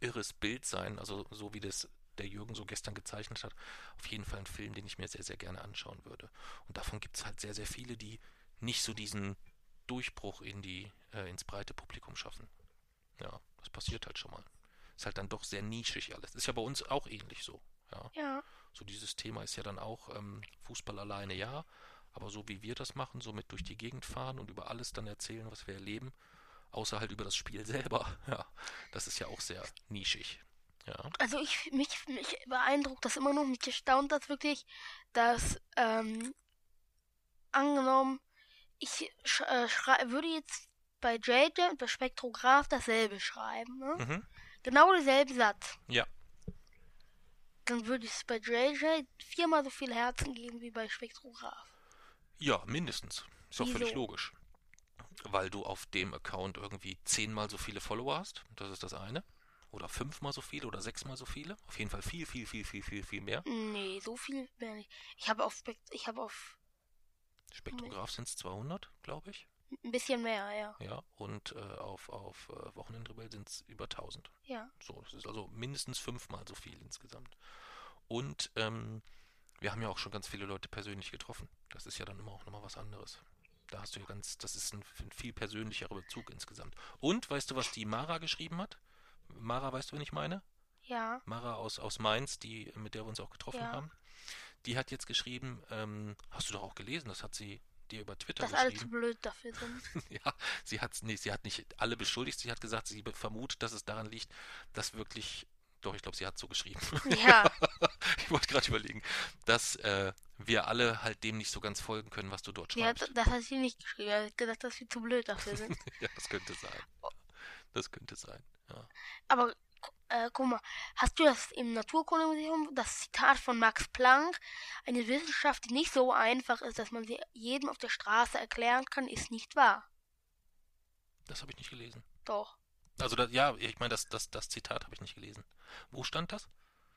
irres Bild sein. Also so wie das der Jürgen so gestern gezeichnet hat. Auf jeden Fall ein Film, den ich mir sehr, sehr gerne anschauen würde. Und davon gibt es halt sehr, sehr viele, die nicht so diesen Durchbruch in die, äh, ins breite Publikum schaffen. Ja, das passiert halt schon mal. Ist halt dann doch sehr nischig alles. Ist ja bei uns auch ähnlich so. Ja, Ja. so dieses Thema ist ja dann auch ähm, Fußball alleine, ja. Aber so wie wir das machen, so mit durch die Gegend fahren und über alles dann erzählen, was wir erleben, außer halt über das Spiel selber, ja, das ist ja auch sehr nischig. Ja, Also ich mich, mich beeindruckt das immer noch, mich erstaunt das wirklich, dass ähm, angenommen, ich äh, würde jetzt bei JJ und bei Spektrograph dasselbe schreiben, ne? mhm. Genau denselben Satz. ja, Dann würde ich es bei JJ viermal so viel Herzen geben wie bei Spektrograph. ja, mindestens. Ist doch völlig logisch. Weil du auf dem Account irgendwie zehnmal so viele Follower hast, das ist das eine. Oder fünfmal so viele oder sechsmal so viele. Auf jeden Fall viel, viel, viel, viel, viel, viel mehr. Nee, so viel mehr nicht. Ich habe auf Spekt ich habe auf Spektrograph sind es 200, glaube ich. Ein bisschen mehr, ja. Ja, und äh, auf, auf äh, Wochenendrebell sind es über 1000. Ja. So, das ist also mindestens fünfmal so viel insgesamt. Und ähm, wir haben ja auch schon ganz viele Leute persönlich getroffen. Das ist ja dann immer auch nochmal was anderes. Da hast du ja ganz, das ist ein, ein viel persönlicherer Bezug insgesamt. Und weißt du, was die Mara geschrieben hat? Mara, weißt du, wen ich meine? Ja. Mara aus, aus Mainz, die, mit der wir uns auch getroffen Ja. haben. Die hat jetzt geschrieben, ähm, hast du doch auch gelesen, das hat sie dir über Twitter Dass alle zu geschrieben. blöd dafür sind. ja, sie hat, nee, sie hat nicht alle beschuldigt, sie hat gesagt, sie vermutet, dass es daran liegt, dass wirklich, doch, ich glaube, sie hat so geschrieben. Ja. ich wollte gerade überlegen, dass äh, wir alle halt dem nicht so ganz folgen können, was du dort ja, schreibst. d- das hat sie nicht geschrieben. Er hat gesagt, dass wir zu blöd dafür sind. ja, das könnte sein. Das könnte sein, ja. Aber äh, guck mal, hast du das im Naturkundemuseum, das Zitat von Max Planck, eine Wissenschaft, die nicht so einfach ist, dass man sie jedem auf der Straße erklären kann, ist nicht wahr. Das habe ich nicht gelesen. Doch. Also, das, ja, ich meine, das, das, das Zitat habe ich nicht gelesen. Wo stand das?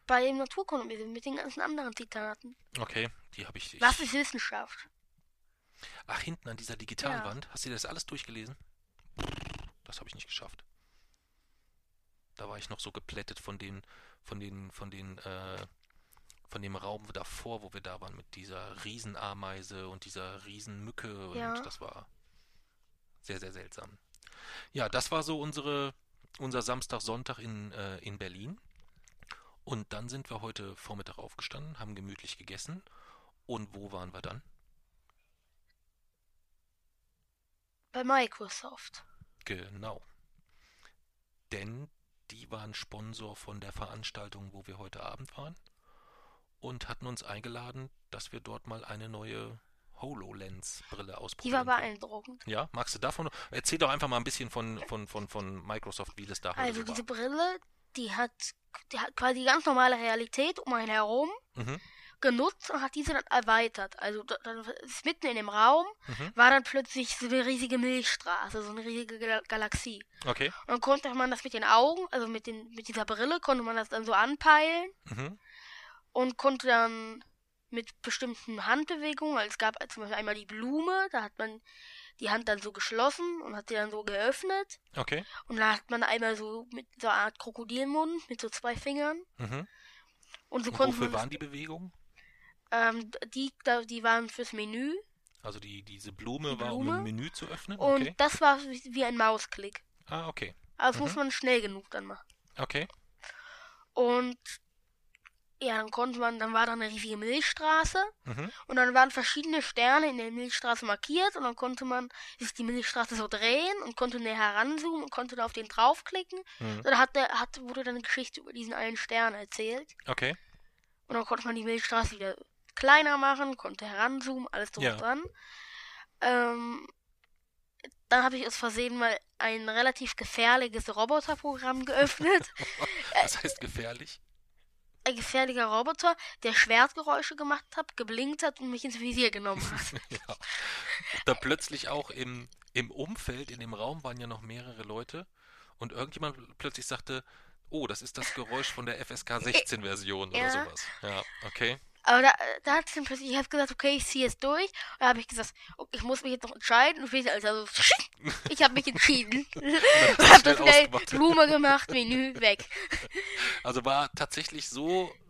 Bei dem Naturkundemuseum mit den ganzen anderen Zitaten. Okay, die habe ich. ich Was ist Wissenschaft? Ach, hinten an dieser Digitalwand. Hast du dir das alles durchgelesen? Das habe ich nicht geschafft. Da war ich noch so geplättet von den, von den, von den, äh, von dem Raum davor, wo wir da waren, mit dieser Riesenameise und dieser Riesenmücke und Ja. das war sehr, sehr seltsam. Ja, das war so unsere, unser Samstag, Sonntag in, äh, in Berlin. Und dann sind wir heute Vormittag aufgestanden, haben gemütlich gegessen. Und wo waren wir dann? Bei Microsoft. Genau. Denn die waren Sponsor von der Veranstaltung, wo wir heute Abend waren und hatten uns eingeladen, dass wir dort mal eine neue HoloLens-Brille Die ausprobieren. war können. beeindruckend. Ja, magst du davon? Erzähl doch einfach mal ein bisschen von, von, von, von Microsoft, wie das da heute Also so diese war. Brille, die hat, die hat quasi ganz normale Realität um einen herum Mhm, genutzt und hat diese dann erweitert. Also da- dann ist mitten in dem Raum mhm. war dann plötzlich so eine riesige Milchstraße, so eine riesige Gal Galaxie. Okay. Und dann konnte man das mit den Augen, also mit den mit dieser Brille konnte man das dann so anpeilen Mhm. und konnte dann mit bestimmten Handbewegungen, also es gab zum Beispiel einmal die Blume, da hat man die Hand dann so geschlossen und hat sie dann so geöffnet Okay. und da hat man einmal so mit so einer Art Krokodilmund mit so zwei Fingern Mhm. und so Und konnte wofür man das, waren die Bewegungen? ähm, die da, die waren fürs Menü Also die, diese Blume, Die war, um Blume? ein Menü zu öffnen? und Okay. das war wie ein Mausklick. Ah, okay. Also das Mhm. muss man schnell genug dann machen. Okay. Und ja, dann konnte man, dann war da eine riesige Milchstraße Mhm. und dann waren verschiedene Sterne in der Milchstraße markiert und dann konnte man sich die Milchstraße so drehen und konnte näher heranzoomen und konnte da auf den draufklicken. Mhm. Dann hat der, hat, wurde dann eine Geschichte über diesen einen Stern erzählt Okay. und dann konnte man die Milchstraße wieder kleiner machen, konnte heranzoomen, alles drum Ja. und dran. Ähm, dann habe ich aus Versehen mal ein relativ gefährliches Roboterprogramm geöffnet. Das heißt gefährlich. Ein gefährlicher Roboter, der Schwertgeräusche gemacht hat, geblinkt hat und mich ins Visier genommen hat. ja. Da plötzlich auch im, im Umfeld, in dem Raum waren ja noch mehrere Leute und irgendjemand plötzlich sagte, oh, das ist das Geräusch von der FSK 16 Version oder Ja. sowas. Ja, okay. Aber da, da hat es dann plötzlich, ich habe gesagt, okay, ich ziehe es durch. Und da habe ich gesagt, okay, ich muss mich jetzt noch entscheiden. Und ich, also, ich habe mich entschieden. und habe das schnell. Blume gemacht, Menü, weg. Also war tatsächlich so äh,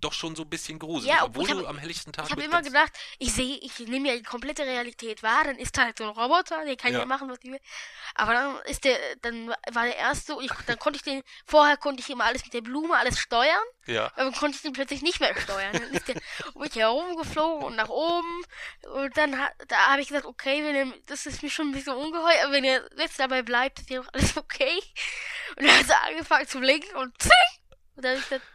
doch schon so ein bisschen gruselig, Ja, obwohl hab- du am helllichten Tag Ich habe immer gedacht, ich sehe, ich nehme ja die komplette Realität wahr, dann ist da halt so ein Roboter, der kann ja, Ja. machen, was ich will. Aber dann ist der, dann war der erste, ich, dann konnte ich den, vorher konnte ich immer alles mit der Blume, alles steuern. Ja, Aber dann konnte ich den plötzlich nicht mehr steuern. Dann ist der um mich herumgeflogen und nach oben. Und dann da habe ich gesagt, okay, wenn er, das ist mir schon ein bisschen ungeheuer, aber wenn er jetzt dabei bleibt, ist ja doch alles okay. Und dann hat er angefangen zu blinken und zing! Und dann habe ich gesagt,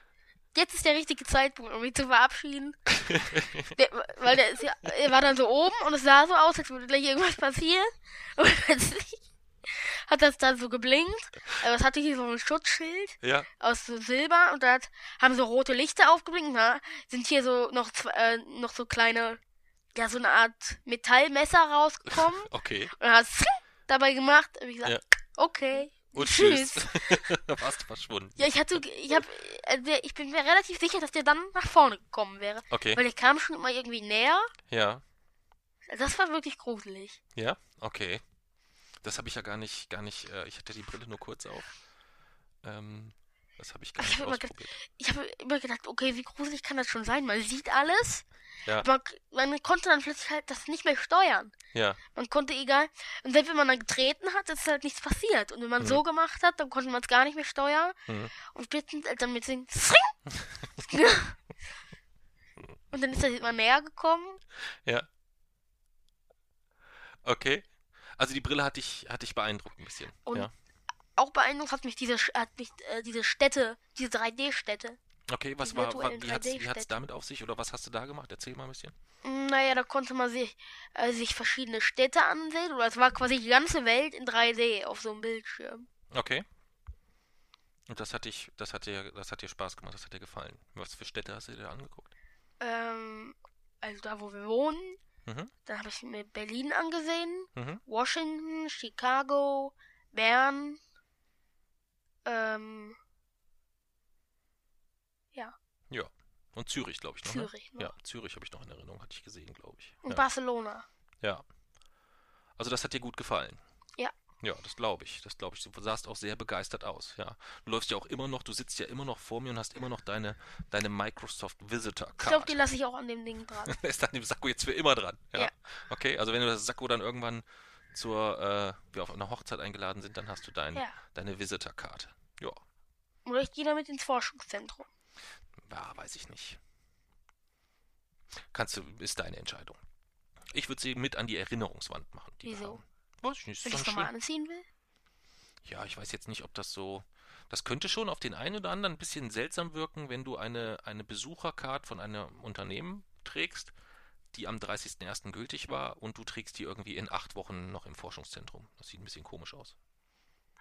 jetzt ist der richtige Zeitpunkt, um mich zu verabschieden. Der, weil der ist ja, er war dann so oben und es sah so aus, als würde gleich irgendwas passieren. Und plötzlich hat das dann so geblinkt. Aber es hatte hier so ein Schutzschild ja, aus so Silber und da hat- haben so rote Lichter aufgeblinkt. Na, sind hier so noch äh, noch so kleine, ja so eine Art Metallmesser rausgekommen okay. und dann hat es dabei gemacht. Und ich gesagt, Ja. okay, Und tschüss. tschüss. Warst verschwunden. Ja, ich hatte, ich hab, äh, ich bin mir relativ sicher, dass der dann nach vorne gekommen wäre, Okay. weil der kam schon immer irgendwie näher Ja. Das war wirklich gruselig. Ja, okay. Das habe ich ja gar nicht, gar nicht, äh, ich hatte die Brille nur kurz auf. Ähm, das habe ich gar Ich nicht habe ausprobiert. ich hab immer gedacht, okay, wie gruselig kann das schon sein? Man sieht alles. Ja. Man, man konnte dann plötzlich halt das nicht mehr steuern. Ja, Man konnte egal. Und selbst wenn man dann getreten hat, ist halt nichts passiert. Und wenn man Mhm. so gemacht hat, dann konnte man es gar nicht mehr steuern. Mhm. Und plötzlich äh, dann mit singen. Und dann ist er immer näher gekommen. ja. Okay. Also die Brille hat dich, hat dich beeindruckt ein bisschen. Und ja. Auch beeindruckt hat mich diese, hat mich, äh, diese Städte, diese 3D-Städte. Okay, was war, war wie hat's 3D-Städte. damit auf sich oder was hast du da gemacht? Erzähl mal ein bisschen. Naja, da konnte man sich, äh, sich verschiedene Städte ansehen. Oder es war quasi die ganze Welt in 3D auf so einem Bildschirm. Okay. Und das hat dich, das hat dir, das hat dir Spaß gemacht, das hat dir gefallen. Was für Städte hast du dir da angeguckt? Ähm, also da, wo wir wohnen. Mhm. Dann habe ich mir Berlin angesehen. Mhm. Washington, Chicago, Bern. Ähm, Ja. Und Zürich, glaube ich noch. Zürich Ne? noch. Ja, Zürich habe ich noch in Erinnerung, hatte ich gesehen, glaube ich. und Ja. Barcelona. ja. Also das hat dir gut gefallen. Ja. Ja, das glaube ich. Das glaube ich. Du sahst auch sehr begeistert aus. Ja. Du läufst ja auch immer noch, du sitzt ja immer noch vor mir und hast immer noch deine, deine Microsoft Visitor Ich Card. glaube, die lasse ich auch an dem Ding dran. Ist an dem Sakko jetzt für immer dran. Ja. Ja. Okay, also wenn du das Sakko dann irgendwann zur, äh, wir auf einer Hochzeit eingeladen sind, dann hast du dein, Ja. deine Visitor Card. Ja. Oder ich gehe damit ins Forschungszentrum. Ja, weiß ich nicht. Kannst du, ist deine Entscheidung. Ich würde sie mit an die Erinnerungswand machen. Die wir Wieso? haben. Weiß ich nicht. Wenn ich es nochmal anziehen will? Ja, ich weiß jetzt nicht, ob das so. Das könnte schon auf den einen oder anderen ein bisschen seltsam wirken, wenn du eine, eine Besuchercard von einem Unternehmen trägst, die am 30.01. gültig war und du trägst die irgendwie in acht Wochen noch im Forschungszentrum. Das sieht ein bisschen komisch aus.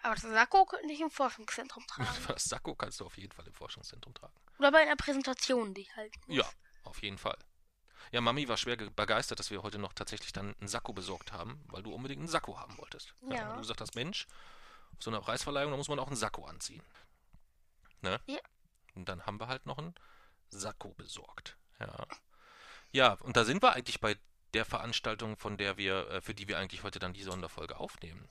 Aber das Sakko könnte ich im Forschungszentrum tragen. Das Sakko kannst du auf jeden Fall im Forschungszentrum tragen. Oder bei einer Präsentation, die ich halten muss. Ja, auf jeden Fall. Ja, Mami war schwer ge- begeistert, dass wir heute noch tatsächlich dann einen Sakko besorgt haben, weil du unbedingt einen Sakko haben wolltest. Ja. weil du gesagt hast, Mensch, auf so einer Preisverleihung, da muss man auch einen Sakko anziehen. Ne? Ja. Und dann haben wir halt noch einen Sakko besorgt. Ja. Ja, und da sind wir eigentlich bei der Veranstaltung, von der wir, äh, für die wir eigentlich heute dann die Sonderfolge aufnehmen.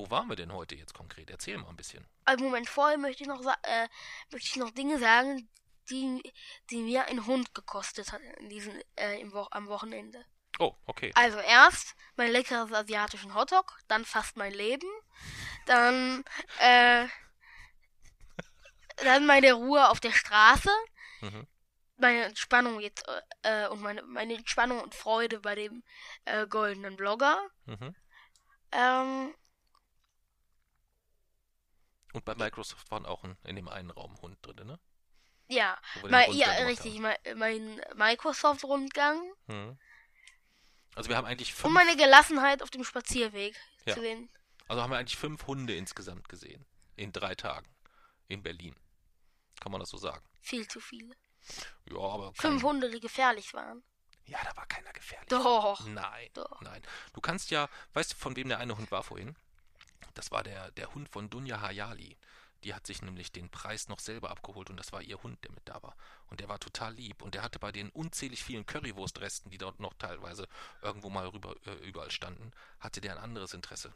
Wo waren wir denn heute jetzt konkret? Erzähl mal ein bisschen. Also Moment, vorher möchte ich noch, äh, möchte ich noch Dinge sagen, die, die mir ein Hund gekostet hat in diesen, äh, im Wo am Wochenende. Oh, okay. Also erst mein leckeres asiatischen Hotdog, dann fast mein Leben, dann, äh, dann meine Ruhe auf der Straße, Mhm. meine Entspannung jetzt, äh, und meine, meine Entspannung und Freude bei dem, äh, goldenen Blogger, Mhm. ähm, Und bei Microsoft waren auch ein, in dem einen Raum Hund drin, ne? ja, Rundgang ja, richtig, mein, mein Microsoft-Rundgang Hm. Also wir haben eigentlich und fünf, meine Gelassenheit auf dem Spazierweg Ja. zu sehen. also haben wir eigentlich fünf Hunde insgesamt gesehen. In drei Tagen. In Berlin. Kann man das so sagen? Viel zu viele. Ja, aber Fünf kein, Hunde, die gefährlich waren. Ja, da war keiner gefährlich. Doch. Nein, Doch. nein. Du kannst ja, weißt du, von wem der eine Hund war vorhin? Das war der, der Hund von Dunja Hayali. Die hat sich nämlich den Preis noch selber abgeholt und das war ihr Hund, der mit da war. Und der war total lieb und der hatte bei den unzählig vielen Currywurstresten, die dort noch teilweise irgendwo mal rüber, äh, überall standen, hatte der ein anderes Interesse.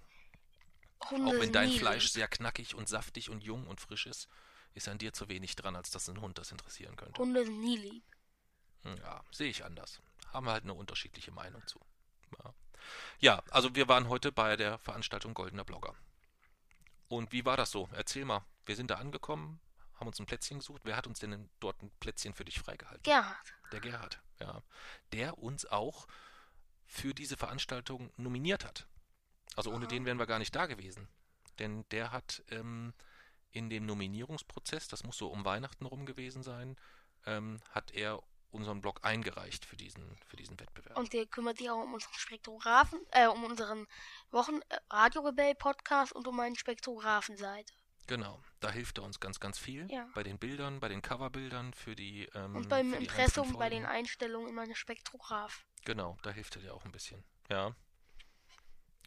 Hunde Auch wenn dein Fleisch sehr knackig und saftig und jung und frisch ist, ist an dir zu wenig dran, als dass ein Hund das interessieren könnte. Hunde sind nie lieb. Ja, sehe ich anders. Haben wir halt eine unterschiedliche Meinung zu. Ja. also wir waren heute bei der Veranstaltung Goldener Blogger. Und wie war das so? Erzähl mal. Wir sind da angekommen, haben uns ein Plätzchen gesucht. Wer hat uns denn dort ein Plätzchen für dich freigehalten? Gerhard. Der Gerhard, ja. Der uns auch für diese Veranstaltung nominiert hat. Also ohne Aha. den wären wir gar nicht da gewesen. Denn der hat ähm, in dem Nominierungsprozess, das muss so um Weihnachten rum gewesen sein, ähm, hat er unseren Blog eingereicht für diesen, für diesen Wettbewerb. Und der kümmert sich auch um unseren Spektrographen, äh, um unseren Wochen äh, Radio Rebell Podcast und um meine Spektrographenseite. genau, da hilft er uns ganz, ganz viel. Ja. Bei den Bildern, bei den Coverbildern, für die ähm, Und beim Impressum, bei den. Einstellungen in meinem Spektrograph. Genau, da hilft er dir auch ein bisschen. Ja.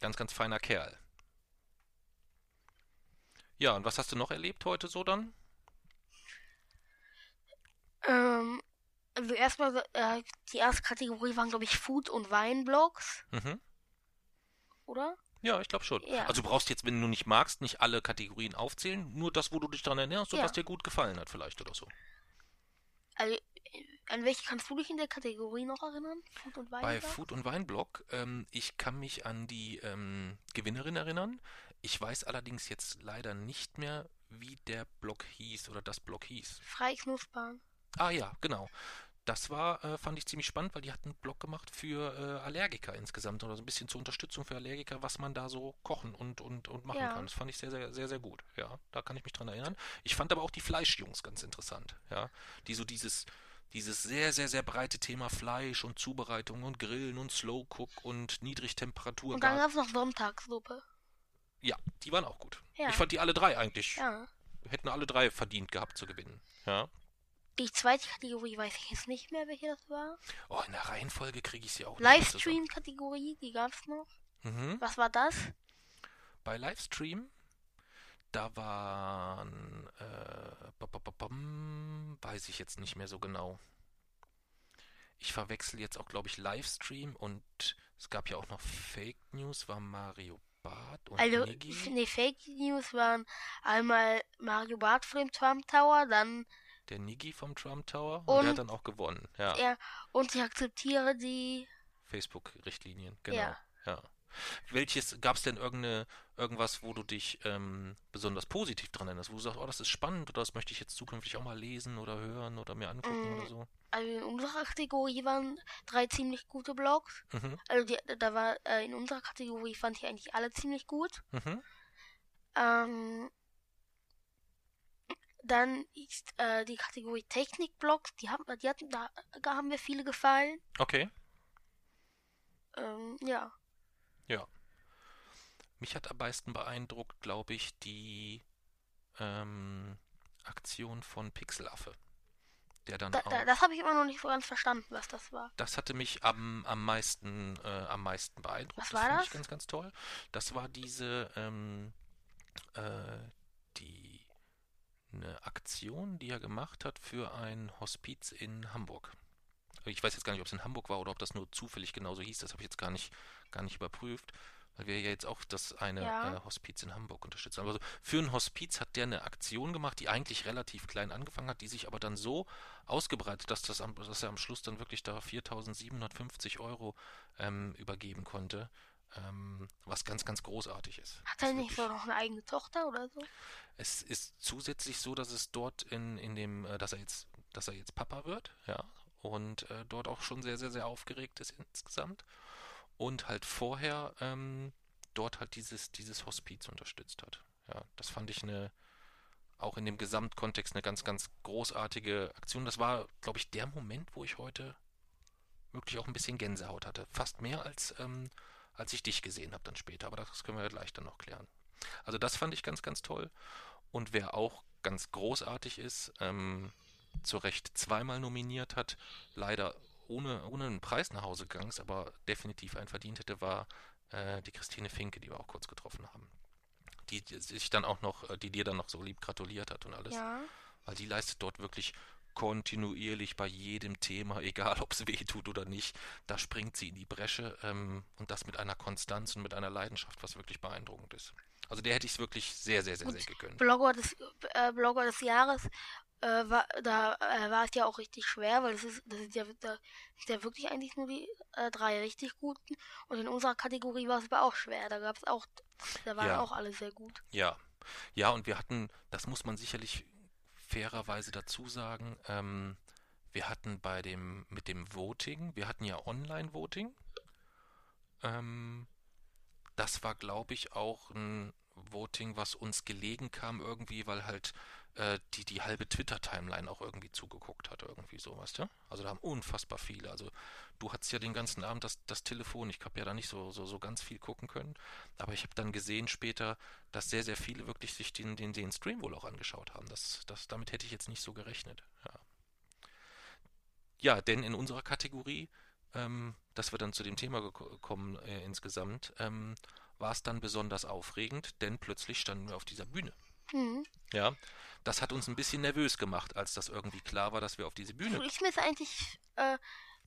Ganz, ganz feiner Kerl. Ja, und was hast du noch erlebt heute so dann? Ähm, Also erstmal, äh, die erste Kategorie waren, glaube ich, Food- und Weinblogs, Mhm. oder? Ja, ich glaube schon. Ja. Also du brauchst jetzt, wenn du nicht magst, nicht alle Kategorien aufzählen, nur das, wo du dich daran erinnerst und Ja. was dir gut gefallen hat vielleicht oder so. Also, äh, an welche kannst du dich in der Kategorie noch erinnern? Food- und Bei Weinblog? Food und Weinblog, ähm, ich kann mich an die ähm, Gewinnerin erinnern. Ich weiß allerdings jetzt leider nicht mehr, wie der Blog hieß oder das Blog hieß. Frei knuspern. Ah ja, genau. Das war, äh, fand ich ziemlich spannend, weil die hatten einen Blog gemacht für äh, Allergiker insgesamt oder so ein bisschen zur Unterstützung für Allergiker, was man da so kochen und, und, und machen Ja. kann. Das fand ich sehr, sehr, sehr, sehr gut. Ja, da kann ich mich dran erinnern. Ich fand aber auch die Fleischjungs ganz interessant. Ja, die so dieses, dieses sehr, sehr, sehr breite Thema Fleisch und Zubereitung und Grillen und Slow Cook und Niedrigtemperatur. Und dann gab es noch Sonntagssuppe. ja, die waren auch gut. Ja. Ich fand die alle drei eigentlich. Ja. Hätten alle drei verdient gehabt zu gewinnen. Ja. Die zweite Kategorie weiß ich jetzt nicht mehr, welche das war. Oh, in der Reihenfolge kriege ich sie auch nicht. Livestream-Kategorie, die gab's noch. Mhm. Was war das? Bei Livestream, da waren, äh, bop, bop, bom, weiß ich jetzt nicht mehr so genau. Ich verwechsel jetzt auch, glaube ich, Livestream und es gab ja auch noch Fake News, war Mario Barth und Also, Niggi. nee, Fake News waren einmal Mario Barth vor dem Trump Tower, dann Der Niggi vom Trump Tower und, der Und- hat dann auch gewonnen. Ja, er und ich akzeptiere die. Facebook-Richtlinien, genau. Ja. Ja. Welches, gab es denn irgendeine, irgendwas, wo du dich ähm, besonders positiv dran erinnerst, wo du sagst, oh, das ist spannend oder das möchte ich jetzt zukünftig auch mal lesen oder hören oder mir angucken Mm. oder so? Also in unserer Kategorie waren drei ziemlich gute Blogs. Mhm. Also die, da war äh, in unserer Kategorie fand ich eigentlich alle ziemlich gut. Mhm. Ähm, dann ist äh, die Kategorie Technikblogs, die haben, die hatten, da, da haben mir viele gefallen. Okay. Ähm, ja. Mich hat am meisten beeindruckt, glaube ich, die ähm, Aktion von Pixelaffe. Der dann Da, auch. da, das habe ich immer noch nicht so ganz verstanden, was das war. Das hatte mich am, am meisten äh, am meisten beeindruckt. Was das war fand ich das? ganz, ganz toll. Das war diese ähm, äh, die eine Aktion, die er gemacht hat für ein Hospiz in Hamburg. Ich weiß jetzt gar nicht, ob es in Hamburg war oder ob das nur zufällig genauso hieß. Das habe ich jetzt gar nicht gar nicht überprüft, weil wir ja jetzt auch das eine Ja. äh, Hospiz in Hamburg unterstützen. Also für ein Hospiz hat der eine Aktion gemacht, die eigentlich relativ klein angefangen hat, die sich aber dann so ausgebreitet, dass, das am, dass er am Schluss dann wirklich da 4.750 Euro ähm, übergeben konnte, ähm, was ganz, ganz großartig ist. Hat er nicht wirklich- so noch eine eigene Tochter oder so? es ist zusätzlich so, dass es dort in, in dem, äh, dass er jetzt, dass er jetzt Papa wird, ja, und äh, dort auch schon sehr, sehr, sehr aufgeregt ist insgesamt. Und halt vorher ähm, dort halt dieses, dieses Hospiz unterstützt hat. Ja, das fand ich eine, auch in dem Gesamtkontext eine ganz, ganz großartige Aktion. Das war, glaube ich, der Moment, wo ich heute wirklich auch ein bisschen Gänsehaut hatte. Fast mehr als, ähm, als ich dich gesehen habe dann später. Aber das können wir ja gleich dann noch klären. Also das fand ich ganz, ganz toll. Und wer auch ganz großartig ist, ähm, zu Recht zweimal nominiert hat, leider ohne, ohne einen Preis nach Hause gegangen ist, aber definitiv einen verdient hätte, war äh, die Christine Finke, die wir auch kurz getroffen haben. Die, die sich dann auch noch, äh, die dir dann noch so lieb gratuliert hat und alles. Ja. Weil die leistet dort wirklich kontinuierlich bei jedem Thema, egal ob es weh tut oder nicht, da springt sie in die Bresche ähm, und das mit einer Konstanz und mit einer Leidenschaft, was wirklich beeindruckend ist. Also der hätte ich es wirklich sehr, sehr, sehr, Und sehr gegönnt. Blogger des, äh, Blogger des Jahres, äh, war, da äh, war es ja auch richtig schwer, weil das ist, das ist ja, da sind ja wirklich eigentlich nur die äh, drei richtig guten. Und in unserer Kategorie war es aber auch schwer. Da gab es auch, da waren Ja. auch alle sehr gut. Ja, ja, und wir hatten, das muss man sicherlich fairerweise dazu sagen, ähm, wir hatten bei dem, mit dem Voting, wir hatten ja Online-Voting. Ähm, das war, glaube ich, auch ein Voting, was uns gelegen kam irgendwie, weil halt äh, die, die halbe Twitter-Timeline auch irgendwie zugeguckt hat, irgendwie so, weißt? Also da haben unfassbar viele. Also du hattest ja den ganzen Abend das, das Telefon, ich habe ja da nicht so, so, so ganz viel gucken können, aber ich habe dann gesehen später, dass sehr, sehr viele wirklich sich den, den, den Stream wohl auch angeschaut haben. Das, das, damit hätte ich jetzt nicht so gerechnet. Ja, ja denn in unserer Kategorie, ähm, dass wir dann zu dem Thema geko- kommen äh, insgesamt, ähm, war es dann besonders aufregend, denn plötzlich standen wir auf dieser Bühne. Mhm. Ja, das hat uns ein bisschen nervös gemacht, als das irgendwie klar war, dass wir auf diese Bühne. Ich mir eigentlich, äh,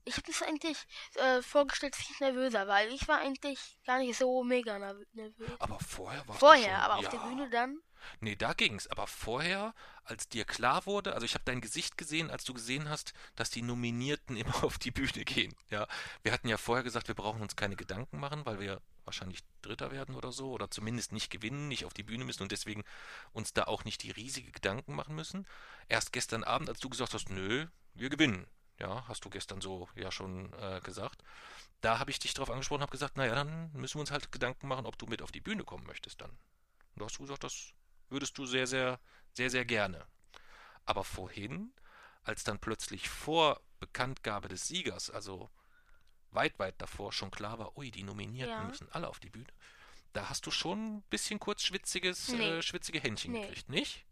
ich habe mir eigentlich äh, vorgestellt, dass ich nervöser, weil ich war eigentlich gar nicht so mega nervös. Aber vorher war Vorher, aber ja. auf der Bühne dann. Nee, da ging's. Aber vorher, als dir klar wurde, also ich habe dein Gesicht gesehen, als du gesehen hast, dass die Nominierten immer auf die Bühne gehen. Ja, wir hatten ja vorher gesagt, wir brauchen uns keine Gedanken machen, weil wir wahrscheinlich Dritter werden oder so oder zumindest nicht gewinnen, nicht auf die Bühne müssen und deswegen uns da auch nicht die riesige Gedanken machen müssen. Erst gestern Abend, als du gesagt hast, nö, wir gewinnen. Ja, hast du gestern so ja schon äh, gesagt. Da habe ich dich darauf angesprochen, habe gesagt, naja, dann müssen wir uns halt Gedanken machen, ob du mit auf die Bühne kommen möchtest dann. Und da hast du gesagt, das würdest du sehr, sehr, sehr, sehr gerne. Aber vorhin, als dann plötzlich vor Bekanntgabe des Siegers, also weit, weit davor schon klar war, ui, die Nominierten Ja. müssen alle auf die Bühne, da hast du schon ein bisschen kurz schwitziges, Nee. äh, schwitzige Händchen Nee. gekriegt, nicht?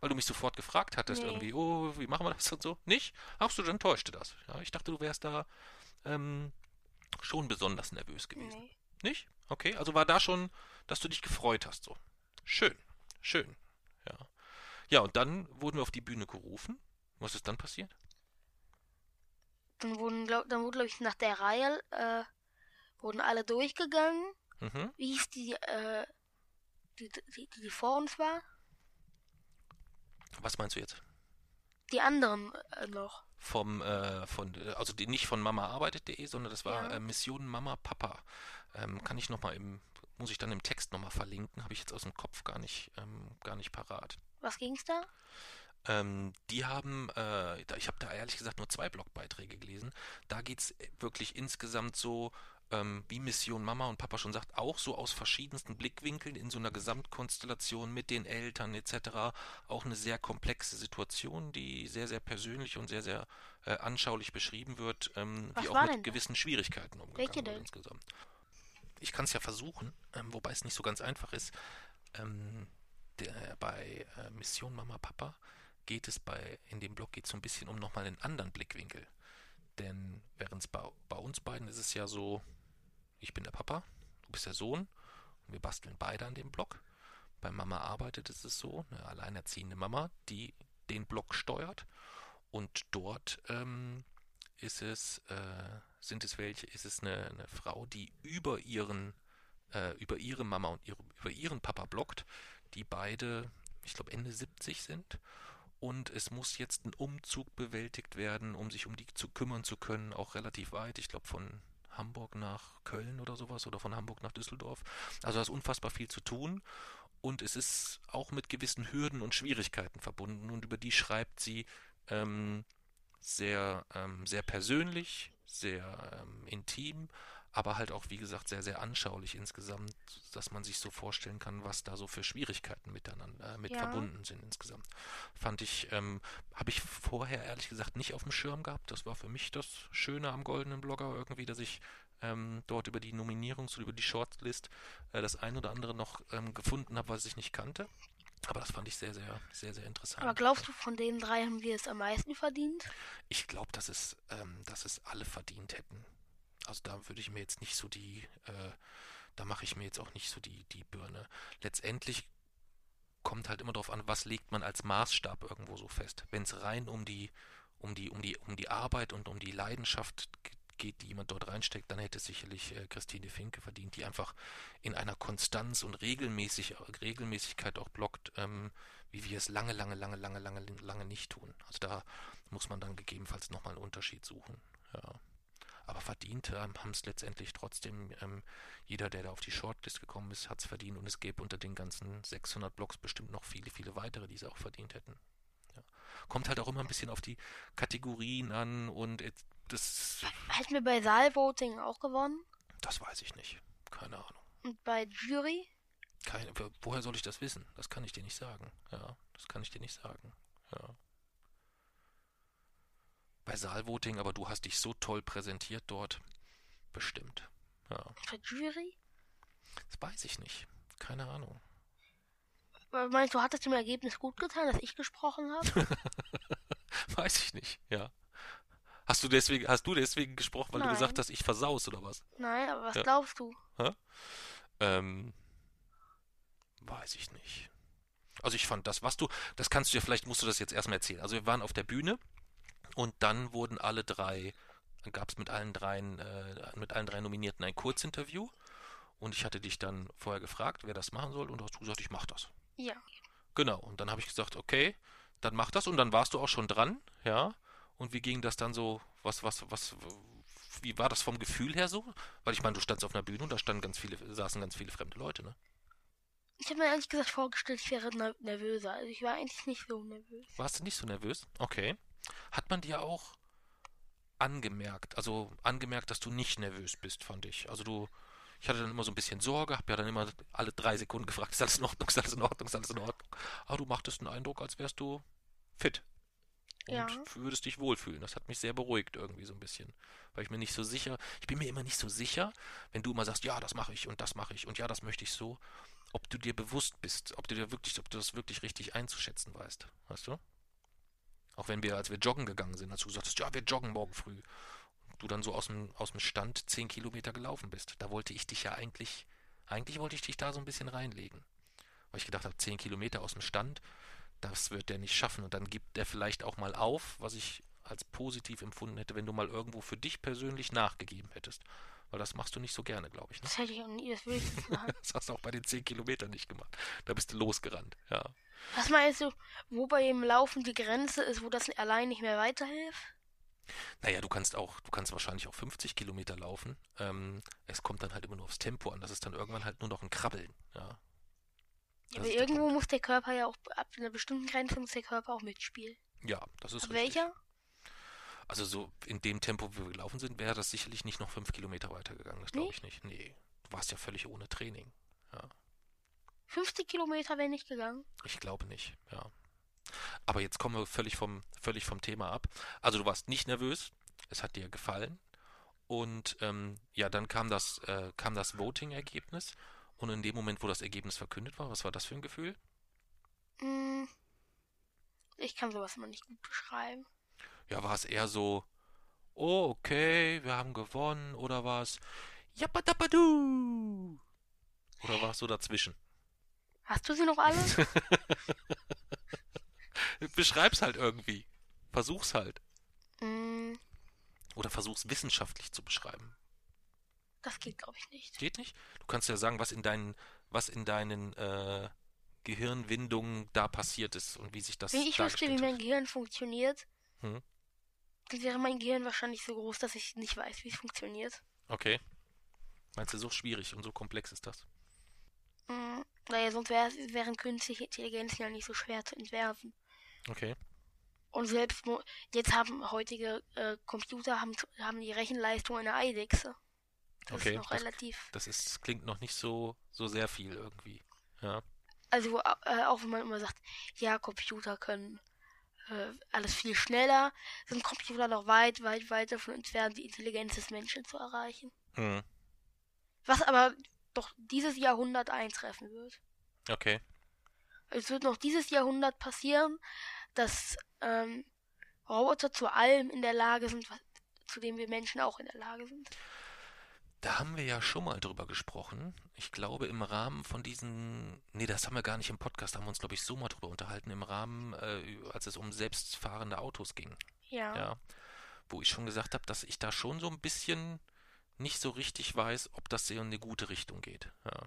Weil du mich sofort gefragt hattest, Nee. irgendwie, oh, wie machen wir das und so? Nicht? Ach so, dann täuschte das. Ja, ich dachte, du wärst da ähm, schon besonders nervös gewesen. Nicht? Okay, also war da schon, dass du dich gefreut hast, so. Schön, schön. Ja. Ja, und dann wurden wir auf die Bühne gerufen. Was ist dann passiert? Dann wurden, glaub, dann wurde, glaube ich, nach der Reihe, äh, wurden alle durchgegangen. Mhm. Wie hieß die, äh, die, die, die, die vor uns war? Was meinst du jetzt? Die anderen äh, noch. Vom, äh, von, äh, also die, nicht von mamaarbeitet.de, sondern das war Ja. äh, Mission Mama Papa. Ähm, kann ich nochmal im, muss ich dann im Text nochmal verlinken, habe ich jetzt aus dem Kopf gar nicht, ähm, gar nicht parat. Was ging's da? Ähm, die haben, äh, da, ich habe da ehrlich gesagt nur zwei Blogbeiträge gelesen. Da geht es wirklich insgesamt so, ähm, wie Mission Mama und Papa schon sagt, auch so aus verschiedensten Blickwinkeln in so einer Gesamtkonstellation mit den Eltern etc. Auch eine sehr komplexe Situation, die sehr, sehr persönlich und sehr, sehr äh, anschaulich beschrieben wird, ähm, wie auch mit gewissen Schwierigkeiten umgegangen Welche wird denn? insgesamt. Ich kann es ja versuchen, ähm, wobei es nicht so ganz einfach ist. Ähm, der, bei äh, Mission Mama Papa geht es bei, in dem Blog geht es so ein bisschen um nochmal einen anderen Blickwinkel. Denn während es bei, bei uns beiden ist es ja so, ich bin der Papa, du bist der Sohn und wir basteln beide an dem Blog. Bei Mama arbeitet es ist so, eine alleinerziehende Mama, die den Blog steuert. Und dort ähm, ist es, äh, sind es welche, ist es eine, eine Frau, die über ihren, äh, über ihre Mama und ihre, über ihren Papa bloggt, die beide, ich glaube, Ende 70 sind. Und es muss jetzt ein Umzug bewältigt werden, um sich um die zu kümmern zu können, auch relativ weit. Ich glaube, von Hamburg nach Köln oder sowas oder von Hamburg nach Düsseldorf. Also da ist unfassbar viel zu tun. Und es ist auch mit gewissen Hürden und Schwierigkeiten verbunden. Und über die schreibt sie ähm, sehr, ähm, sehr persönlich, sehr ähm, intim, aber halt auch, wie gesagt, sehr, sehr anschaulich insgesamt, dass man sich so vorstellen kann, was da so für Schwierigkeiten miteinander, äh, mit Ja. verbunden sind insgesamt. Fand ich, ähm, habe ich vorher ehrlich gesagt nicht auf dem Schirm gehabt. Das war für mich das Schöne am Goldenen Blogger irgendwie, dass ich ähm, dort über die Nominierungs- oder über die Shortlist äh, das ein oder andere noch ähm, gefunden habe, was ich nicht kannte. Aber das fand ich sehr, sehr, sehr, sehr interessant. Aber glaubst du, von den drei haben wir es am meisten verdient? Ich glaube, dass es, ähm, dass es alle verdient hätten. Also da würde ich mir jetzt nicht so die, äh, da mache ich mir jetzt auch nicht so die, die Birne. Letztendlich kommt halt immer darauf an, was legt man als Maßstab irgendwo so fest. Wenn es rein um die, um die, um die, um die Arbeit und um die Leidenschaft geht, die jemand dort reinsteckt, dann hätte sicherlich äh, Christine Finke verdient, die einfach in einer Konstanz und regelmäßig, Regelmäßigkeit auch blockt, ähm, wie wir es lange, lange, lange, lange, lange, lange nicht tun. Also da muss man dann gegebenenfalls nochmal einen Unterschied suchen. Ja. Aber verdient ähm, haben es letztendlich trotzdem, ähm, jeder, der da auf die Shortlist gekommen ist, hat es verdient und es gäbe unter den ganzen 600 Blogs bestimmt noch viele, viele weitere, die es auch verdient hätten. Ja. Kommt halt auch immer ein bisschen auf die Kategorien an und et- das, Hätten wir bei Saalvoting auch gewonnen? das weiß ich nicht. Keine Ahnung. Und bei Jury? Keine, wo- woher soll ich das wissen? Das kann ich dir nicht sagen. Ja, das kann ich dir nicht sagen. Ja. Bei Saalvoting, aber du hast dich so toll präsentiert dort. Bestimmt. Ja. Bei Jury? Das weiß ich nicht. Keine Ahnung. Meinst du, hat es dem Ergebnis gut getan, dass ich gesprochen habe? Weiß ich nicht, ja. Hast du deswegen, hast du deswegen gesprochen, weil Nein. du gesagt hast, ich versaus oder was? Nein, aber was Ja. glaubst du? Ähm, weiß ich nicht. Also ich fand das, was du, das kannst du dir, vielleicht musst du das jetzt erstmal erzählen. Also wir waren auf der Bühne und dann wurden alle drei, gab es mit allen dreien, äh, mit allen drei Nominierten ein Kurzinterview und ich hatte dich dann vorher gefragt, wer das machen soll und du hast gesagt, ich mach das. Ja. Genau, und dann habe ich gesagt, okay, dann mach das und dann warst du auch schon dran, ja. Und wie ging das dann so, was, was, was, wie war das vom Gefühl her so? Weil ich meine, du standst auf einer Bühne und da standen ganz viele, saßen ganz viele fremde Leute, ne? Ich habe mir ehrlich gesagt vorgestellt, ich wäre nervöser. Also ich war eigentlich nicht so nervös. Warst du nicht so nervös? Okay. Hat man dir auch angemerkt, also angemerkt, dass du nicht nervös bist, fand ich. Also du, ich hatte dann immer so ein bisschen Sorge, habe ja dann immer alle drei Sekunden gefragt, ist alles in Ordnung, ist alles in Ordnung, ist alles in Ordnung. Aber du machtest einen Eindruck, als wärst du fit. Und Ja. würdest dich wohlfühlen. Das hat mich sehr beruhigt irgendwie so ein bisschen. Weil ich mir nicht so sicher, ich bin mir immer nicht so sicher, wenn du immer sagst, ja, das mache ich und das mache ich und ja, das möchte ich so, ob du dir bewusst bist, ob du dir wirklich, ob du das wirklich richtig einzuschätzen weißt. Weißt du? Auch wenn wir, als wir joggen gegangen sind, als du gesagt hast, ja, wir joggen morgen früh. Und du dann so aus dem, aus dem Stand zehn Kilometer gelaufen bist. Da wollte ich dich ja eigentlich, eigentlich wollte ich dich da so ein bisschen reinlegen. Weil ich gedacht habe, zehn Kilometer aus dem Stand, das wird der nicht schaffen. Und dann gibt der vielleicht auch mal auf, was ich als positiv empfunden hätte, wenn du mal irgendwo für dich persönlich nachgegeben hättest. Weil das machst du nicht so gerne, glaube ich. Ne? Das hätte ich auch nie, das will ich machen. Das hast du auch bei den 10 Kilometern nicht gemacht. Da bist du losgerannt. Ja. Was meinst du, wo bei dem Laufen die Grenze ist, wo das allein nicht mehr weiterhilft? Naja, du kannst auch, du kannst wahrscheinlich auch 50 Kilometer laufen. Ähm, es kommt dann halt immer nur aufs Tempo an. Das ist dann irgendwann halt nur noch ein Krabbeln. Ja. Das aber irgendwo muss der Körper ja auch, ab einer bestimmten Grenze muss der Körper auch mitspielen. Ja, das ist Ab richtig. welcher? Also so in dem Tempo, wie wir gelaufen sind, wäre das sicherlich nicht noch fünf Kilometer weitergegangen. Das glaube Nee? ich nicht. Nee. Du warst ja völlig ohne Training. Ja. 50 Kilometer wäre nicht gegangen. Ich glaube nicht, ja. Aber jetzt kommen wir völlig vom, völlig vom Thema ab. Also du warst nicht nervös, es hat dir gefallen. Und ähm, ja, dann kam das, äh, kam das Voting-Ergebnis. Und in dem Moment, wo das Ergebnis verkündet war, was war das für ein Gefühl? Hm, ich kann sowas immer nicht gut beschreiben. Ja, war es eher so, oh, okay, wir haben gewonnen, oder war es Jappadapadu? Oder war es so dazwischen? Hast du sie noch alle? Beschreib's halt irgendwie. Versuch's halt. hm, Oder versuch's wissenschaftlich zu beschreiben. Das geht, glaube ich, nicht. Geht nicht? Du kannst ja sagen, was in deinen, was in deinen äh, Gehirnwindungen da passiert ist und wie sich das Wenn ich wüsste, wie mein. Gehirn funktioniert, Hm. dann wäre mein Gehirn wahrscheinlich so groß, dass ich nicht weiß, wie es funktioniert. Okay. Meinst du, so schwierig und so komplex ist das? Hm, naja, sonst wär, wären künstliche Intelligenzen ja nicht so schwer zu entwerfen. Okay. Und selbst jetzt haben heutige äh, Computer haben, haben die Rechenleistung einer Eidechse. Das Okay, ist noch das- relativ. Das ist, klingt noch nicht so, so sehr viel irgendwie. Ja. Also äh, auch wenn man immer sagt, ja, Computer können äh, alles viel schneller, sind Computer noch weit, weit, weit davon entfernt, die Intelligenz des Menschen zu erreichen. Hm. Was aber doch dieses Jahrhundert eintreffen wird. Okay. Es wird noch dieses Jahrhundert passieren, dass ähm, Roboter zu allem in der Lage sind, was, zu dem wir Menschen auch in der Lage sind. Da haben wir ja schon mal drüber gesprochen. Ich glaube, im Rahmen von diesen. Nee, das haben wir gar nicht im Podcast, haben wir uns, glaube ich, so mal drüber unterhalten, im Rahmen, äh, als es um selbstfahrende Autos ging. Ja. Ja. Wo ich schon gesagt habe, dass ich da schon so ein bisschen nicht so richtig weiß, ob das in eine gute Richtung geht. Ja.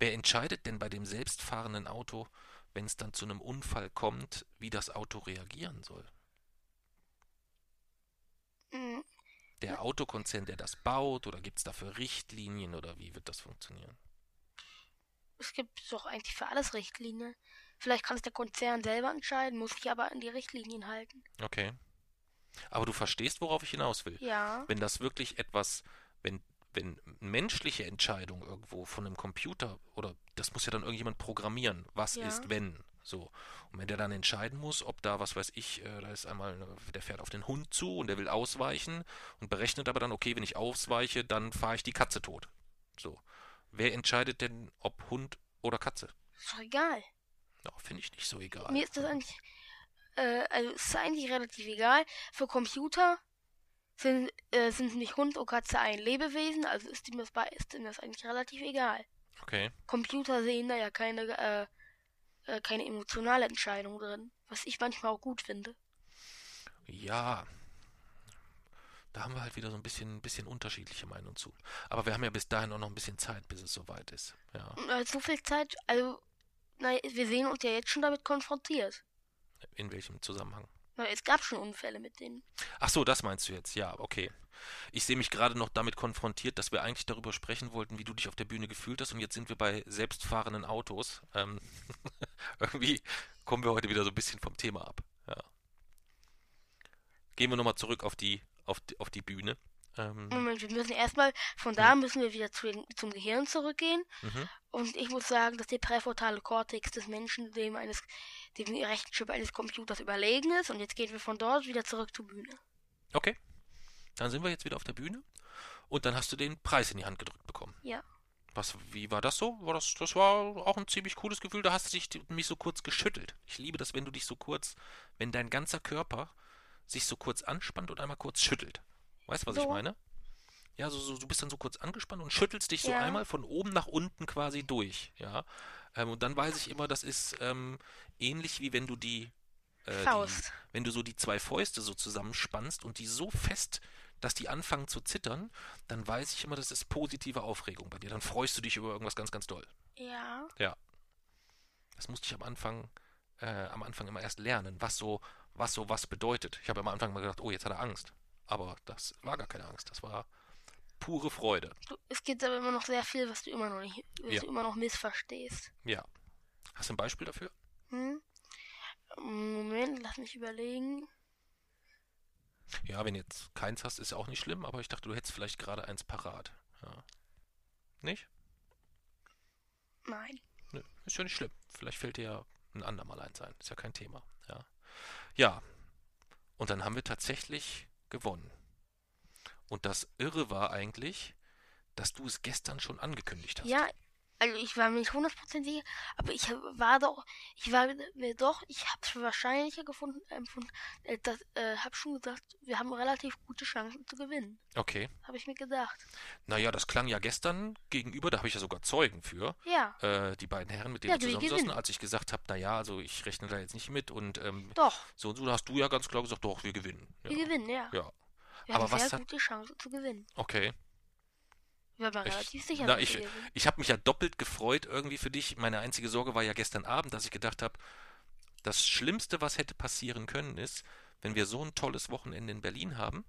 Wer entscheidet denn bei dem selbstfahrenden Auto, wenn es dann zu einem Unfall kommt, wie das Auto reagieren soll? Mm, Der Autokonzern, der das baut, oder gibt es dafür Richtlinien oder wie wird das funktionieren? Es gibt doch eigentlich für alles Richtlinien. Vielleicht kann es der Konzern selber entscheiden, muss sich aber an die Richtlinien halten. Okay. Aber du verstehst, worauf ich hinaus will. Ja. Wenn das wirklich etwas, wenn, wenn menschliche Entscheidung irgendwo von einem Computer oder das muss ja dann irgendjemand programmieren, was Ja. ist wenn, so. Und wenn der dann entscheiden muss, ob da, was weiß ich, äh, da ist einmal, eine- der fährt auf den Hund zu und der will ausweichen und berechnet aber dann, okay, wenn ich ausweiche, dann fahre ich die Katze tot. So. Wer entscheidet denn, ob Hund oder Katze? Ist doch egal. Ja, finde ich nicht so egal. Mir ist das eigentlich, äh, also es ist eigentlich relativ egal. Für Computer sind, äh, sind nicht Hund und Katze ein Lebewesen, also ist ihm das, bei, ist ihm das eigentlich relativ egal. Okay. Computer sehen da ja keine, äh, äh, keine emotionale Entscheidung drin, was ich manchmal auch gut finde. Ja, da haben wir halt wieder so ein bisschen, bisschen unterschiedliche Meinungen zu. Aber wir haben ja bis dahin auch noch ein bisschen Zeit, bis es soweit ist. Ja. Äh, so viel Zeit, also, na, wir sehen uns ja jetzt schon damit konfrontiert. In welchem Zusammenhang? Es gab schon Unfälle mit denen. Ach so, das meinst du jetzt. Ja, okay. Ich sehe mich gerade noch damit konfrontiert, dass wir eigentlich darüber sprechen wollten, wie du dich auf der Bühne gefühlt hast. Und jetzt sind wir bei selbstfahrenden Autos. Ähm, irgendwie kommen wir heute wieder so ein bisschen vom Thema ab. Ja. Gehen wir nochmal zurück auf die, auf die, auf die Bühne. Ähm, Moment, wir müssen erstmal, von da müssen wir wieder zu, zum Gehirn zurückgehen. mhm. Und ich muss sagen, dass der präfrontale Kortex des Menschen dem eines, dem Rechenschip eines Computers überlegen ist. Und jetzt gehen wir von dort wieder zurück zur Bühne. Okay. Dann sind wir jetzt wieder auf der Bühne. Und dann hast du den Preis in die Hand gedrückt bekommen. Ja. Was, wie war das so? War das, das war auch ein ziemlich cooles Gefühl. Da hast du dich mich so kurz geschüttelt. Ich liebe das, wenn du dich so kurz, wenn dein ganzer Körper sich so kurz anspannt und einmal kurz schüttelt. Weißt du, was ich So. meine? Ja, so, so, du bist dann so kurz angespannt und schüttelst dich so Ja. einmal von oben nach unten quasi durch. Ja. Ähm, und dann weiß ich immer, das ist ähm, ähnlich wie wenn du die, äh, die, Faust. wenn du so die zwei Fäuste so zusammenspannst und die so fest, dass die anfangen zu zittern, dann weiß ich immer, das ist positive Aufregung bei dir. Dann freust du dich über irgendwas ganz, ganz doll. Ja. Das musste ich am Anfang, äh, am Anfang immer erst lernen, was so, was so was bedeutet. Ich habe am Anfang mal gedacht, oh, jetzt hat er Angst. Aber das war gar keine Angst. Das war pure Freude. Es gibt aber immer noch sehr viel, was du immer noch nicht, was Ja. du immer noch missverstehst. Ja. Hast du ein Beispiel dafür? Hm? Moment, lass mich überlegen. Ja, wenn jetzt keins hast, ist ja auch nicht schlimm, aber ich dachte, du hättest vielleicht gerade eins parat. Ja. Nicht? Nein. Nö, ist ja nicht schlimm. Vielleicht fällt dir ja ein andermal eins ein. Ist ja kein Thema. Ja. Ja. Und dann haben wir tatsächlich gewonnen. Und das Irre war eigentlich, dass du es gestern schon angekündigt hast. Ja, also ich war mir nicht 100% sicher, aber ich war doch, ich war mir doch, ich habe es wahrscheinlicher gefunden, empfunden, äh, das, äh, hab schon gesagt, wir haben relativ gute Chancen zu gewinnen. Okay. Habe ich mir gedacht. Naja, das klang ja gestern gegenüber, da habe ich ja sogar Zeugen für, Ja, äh, die beiden Herren, mit denen Ja, wir zusammensaßen, als ich gesagt habe, naja, also ich rechne da jetzt nicht mit und ähm, doch, so und so, da hast du ja ganz klar gesagt, doch, wir gewinnen. Ja. wir gewinnen, ja. Ja, Wir aber haben was sehr hat- gute Chancen zu gewinnen. okay. Ich- relativ sicher, na, ich-. Ich habe mich ja doppelt gefreut irgendwie für dich. Meine einzige Sorge war ja gestern Abend, dass ich gedacht habe, das Schlimmste, was hätte passieren können, ist, wenn wir so ein tolles Wochenende in Berlin haben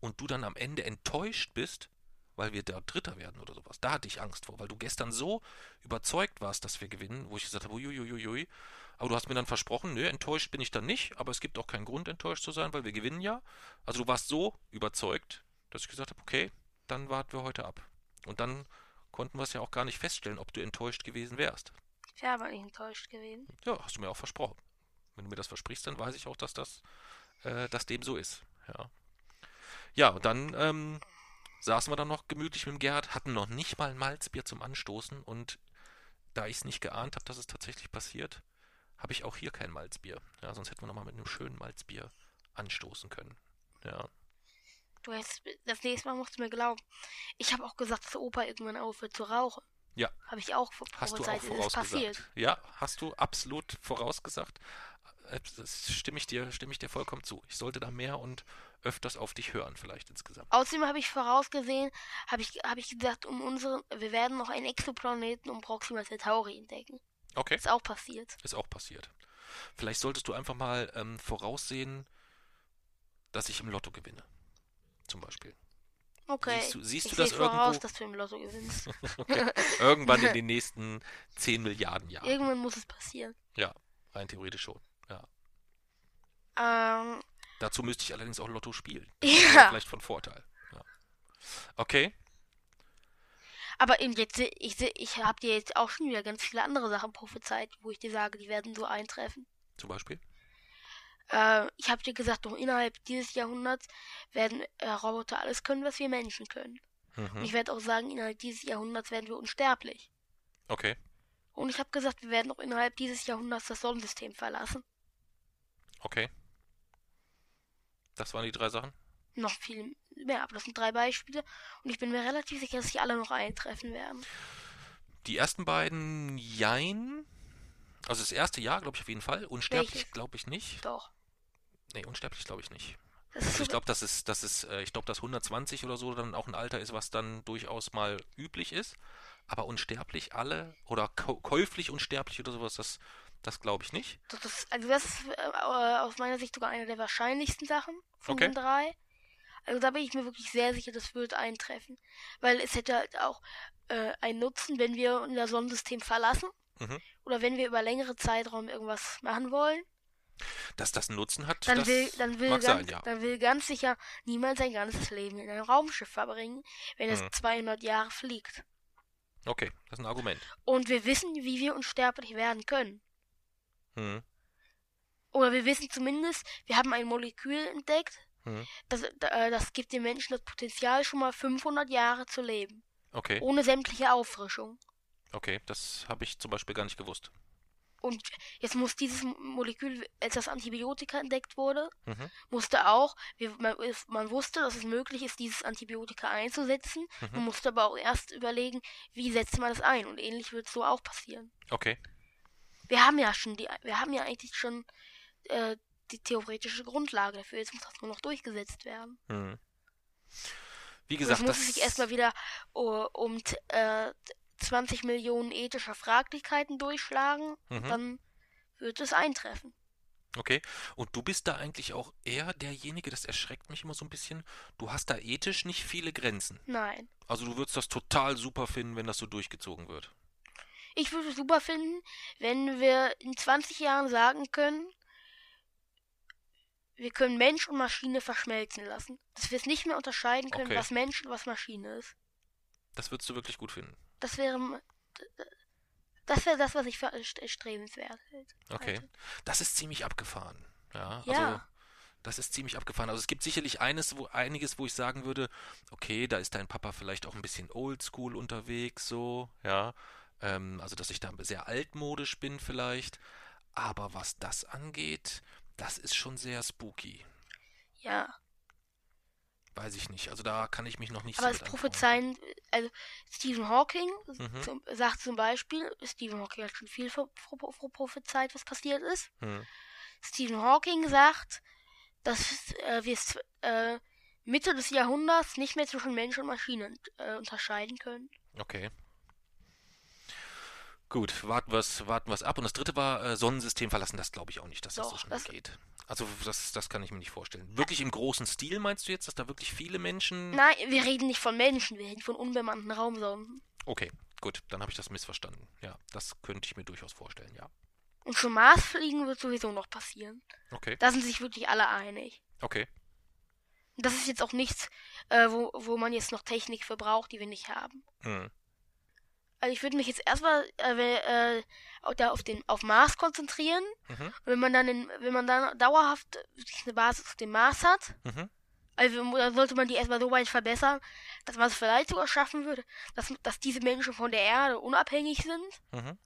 und du dann am Ende enttäuscht bist, weil wir da Dritter werden oder sowas. Da hatte ich Angst vor, weil du gestern so überzeugt warst, dass wir gewinnen, wo ich gesagt habe, uiuiuiui. Aber du hast mir dann versprochen, nö, enttäuscht bin ich dann nicht, aber es gibt auch keinen Grund, enttäuscht zu sein, weil wir gewinnen ja. Also du warst so überzeugt, dass ich gesagt habe, okay, dann warten wir heute ab. Und dann konnten wir es ja auch gar nicht feststellen, ob du enttäuscht gewesen wärst. Ich wäre aber nicht enttäuscht gewesen. Ja, hast du mir auch versprochen. Wenn du mir das versprichst, dann weiß ich auch, dass das, äh, dass dem so ist. Ja. Ja, und dann ähm, saßen wir dann noch gemütlich mit dem Gerhard, hatten noch nicht mal ein Malzbier zum Anstoßen und da ich es nicht geahnt habe, dass es tatsächlich passiert, habe ich auch hier kein Malzbier. Ja, sonst hätten wir noch mal mit einem schönen Malzbier anstoßen können. Ja. Du hast, das nächste Mal musst du mir glauben. Ich habe auch gesagt, dass Opa irgendwann aufhört zu rauchen. Ja. Habe ich auch Hast du auch vorausgesagt. Ja, hast du absolut vorausgesagt. Äh, Das stimme ich dir, stimme ich dir vollkommen zu. Ich sollte da mehr und öfters auf dich hören, vielleicht insgesamt. Außerdem habe ich vorausgesehen, habe ich, habe ich gesagt, um unseren, wir werden noch einen Exoplaneten um Proxima Centauri entdecken. Okay. Ist auch passiert. Ist auch passiert. Vielleicht solltest du einfach mal ähm, voraussehen, dass ich im Lotto gewinne. Zum Beispiel. Okay. Siehst du- siehst ich du das voraus, irgendwo? dass du im Lotto gewinnst. Okay. Irgendwann in den nächsten 10 Milliarden Jahren. Irgendwann muss es passieren. Ja, rein theoretisch schon. Ja. Ähm, Dazu müsste ich allerdings auch Lotto spielen. Das wäre ja. vielleicht von Vorteil. Ja. Okay. Aber eben jetzt, ich, ich habe dir jetzt auch schon wieder ganz viele andere Sachen prophezeit, wo ich dir sage, die werden so eintreffen. Zum Beispiel. Äh, ich habe dir gesagt, noch innerhalb dieses Jahrhunderts werden äh, Roboter alles können, was wir Menschen können. Und Mhm. ich werde auch sagen, innerhalb dieses Jahrhunderts werden wir unsterblich. Okay. Und ich habe gesagt, wir werden auch innerhalb dieses Jahrhunderts das Sonnensystem verlassen. Okay. Das waren die drei Sachen. Noch viel mehr, aber das sind drei Beispiele. Und ich bin mir relativ sicher, dass sie alle noch eintreffen werden. Die ersten beiden, jein. Also das erste Jahr, glaube ich auf jeden Fall. Unsterblich glaube ich nicht. Doch. Nee, unsterblich glaube ich nicht. Das ist Also ich glaube, dass es, dass es, äh, ich glaube, dass 120 oder so dann auch ein Alter ist, was dann durchaus mal üblich ist. Aber unsterblich alle oder käuflich unsterblich oder sowas, das, das glaube ich nicht. das, das, also das ist äh, aus meiner Sicht sogar eine der wahrscheinlichsten Sachen von Okay. den drei. Also da bin ich mir wirklich sehr sicher, das wird eintreffen. Weil es hätte halt auch äh, einen Nutzen, wenn wir unser Sonnensystem verlassen. Mhm. Oder wenn wir über längere Zeitraum irgendwas machen wollen. Dass das einen Nutzen hat, Dann das will, dann will mag ganz, sein, ja. dann will ganz sicher niemand sein ganzes Leben in einem Raumschiff verbringen, wenn es Mhm. 200 Jahre fliegt. Okay, das ist ein Argument. Und wir wissen, wie wir unsterblich werden können. Mhm. Oder wir wissen zumindest, wir haben ein Molekül entdeckt, Mhm. das, äh, das gibt den Menschen das Potenzial, schon mal 500 Jahre zu leben. Okay, Ohne sämtliche Auffrischung. okay, das habe ich zum Beispiel gar nicht gewusst. Und jetzt muss dieses Molekül, als das Antibiotika entdeckt wurde, Mhm. musste auch, man, man wusste, dass es möglich ist, dieses Antibiotika einzusetzen. Mhm. Man musste aber auch erst überlegen, wie setzt man das ein. Und ähnlich wird es so auch passieren. Okay, Wir haben ja schon die, wir haben ja eigentlich schon äh, die theoretische Grundlage dafür. Jetzt muss das nur noch durchgesetzt werden. mhm. Wie Und gesagt, es muss das sich erstmal wieder um t- äh, 20 Millionen ethischer Fraglichkeiten durchschlagen. Mhm. Dann wird es eintreffen. Okay. Und du bist da eigentlich auch eher derjenige, das erschreckt mich immer so ein bisschen. Du hast da ethisch nicht viele Grenzen. Nein. Also du würdest das total super finden, wenn das so durchgezogen wird. Ich würde es super finden, wenn wir in 20 Jahren sagen können, wir können Mensch und Maschine verschmelzen lassen. Dass wir es nicht mehr unterscheiden können, Okay. was Mensch und was Maschine ist. Das würdest du wirklich gut finden. Das wäre das wäre das, was ich für erstrebenswert hält- Okay. halte. Das ist ziemlich abgefahren. Ja, also Ja. das ist ziemlich abgefahren. Also es gibt sicherlich eines, wo einiges, wo ich sagen würde, okay, da ist dein Papa vielleicht auch ein bisschen oldschool unterwegs, so, ja. Ähm, also dass ich da sehr altmodisch bin vielleicht. Aber was das angeht, das ist schon sehr spooky. Ja. Weiß ich nicht. Also da kann ich mich noch nicht Aber so anfreunden. prophezeien, also Stephen Hawking Mhm. zum, sagt zum Beispiel, Stephen Hawking hat schon viel pro- pro- pro- prophezeit, was passiert ist. Hm. Stephen Hawking sagt, dass äh, wir es äh, Mitte des Jahrhunderts nicht mehr zwischen Mensch und Maschine äh, unterscheiden können. Okay. Gut, warten wir es warten wir's ab. Und das dritte war äh, Sonnensystem verlassen. Das glaube ich auch nicht, dass das so Doch, schnell das- geht. Also das, das kann ich mir nicht vorstellen. Wirklich im großen Stil meinst du jetzt, dass da wirklich viele Menschen... Nein, wir reden nicht von Menschen, wir reden von unbemannten Raumsonden. Okay, gut, dann habe ich das missverstanden. Ja, das könnte ich mir durchaus vorstellen, ja. Und zum Mars fliegen wird sowieso noch passieren. Okay, Da sind sich wirklich alle einig. okay. Das ist jetzt auch nichts, äh, wo, wo man jetzt noch Technik für braucht, die wir nicht haben. Hm. Also ich würde mich jetzt erstmal äh, äh, da auf den auf Mars konzentrieren. Mhm. Und wenn man dann in, wenn man dann dauerhaft eine Basis auf dem Mars hat, Mhm. also dann sollte man die erstmal so weit verbessern, dass man es vielleicht sogar schaffen würde, dass, dass diese Menschen von der Erde unabhängig sind. Mhm.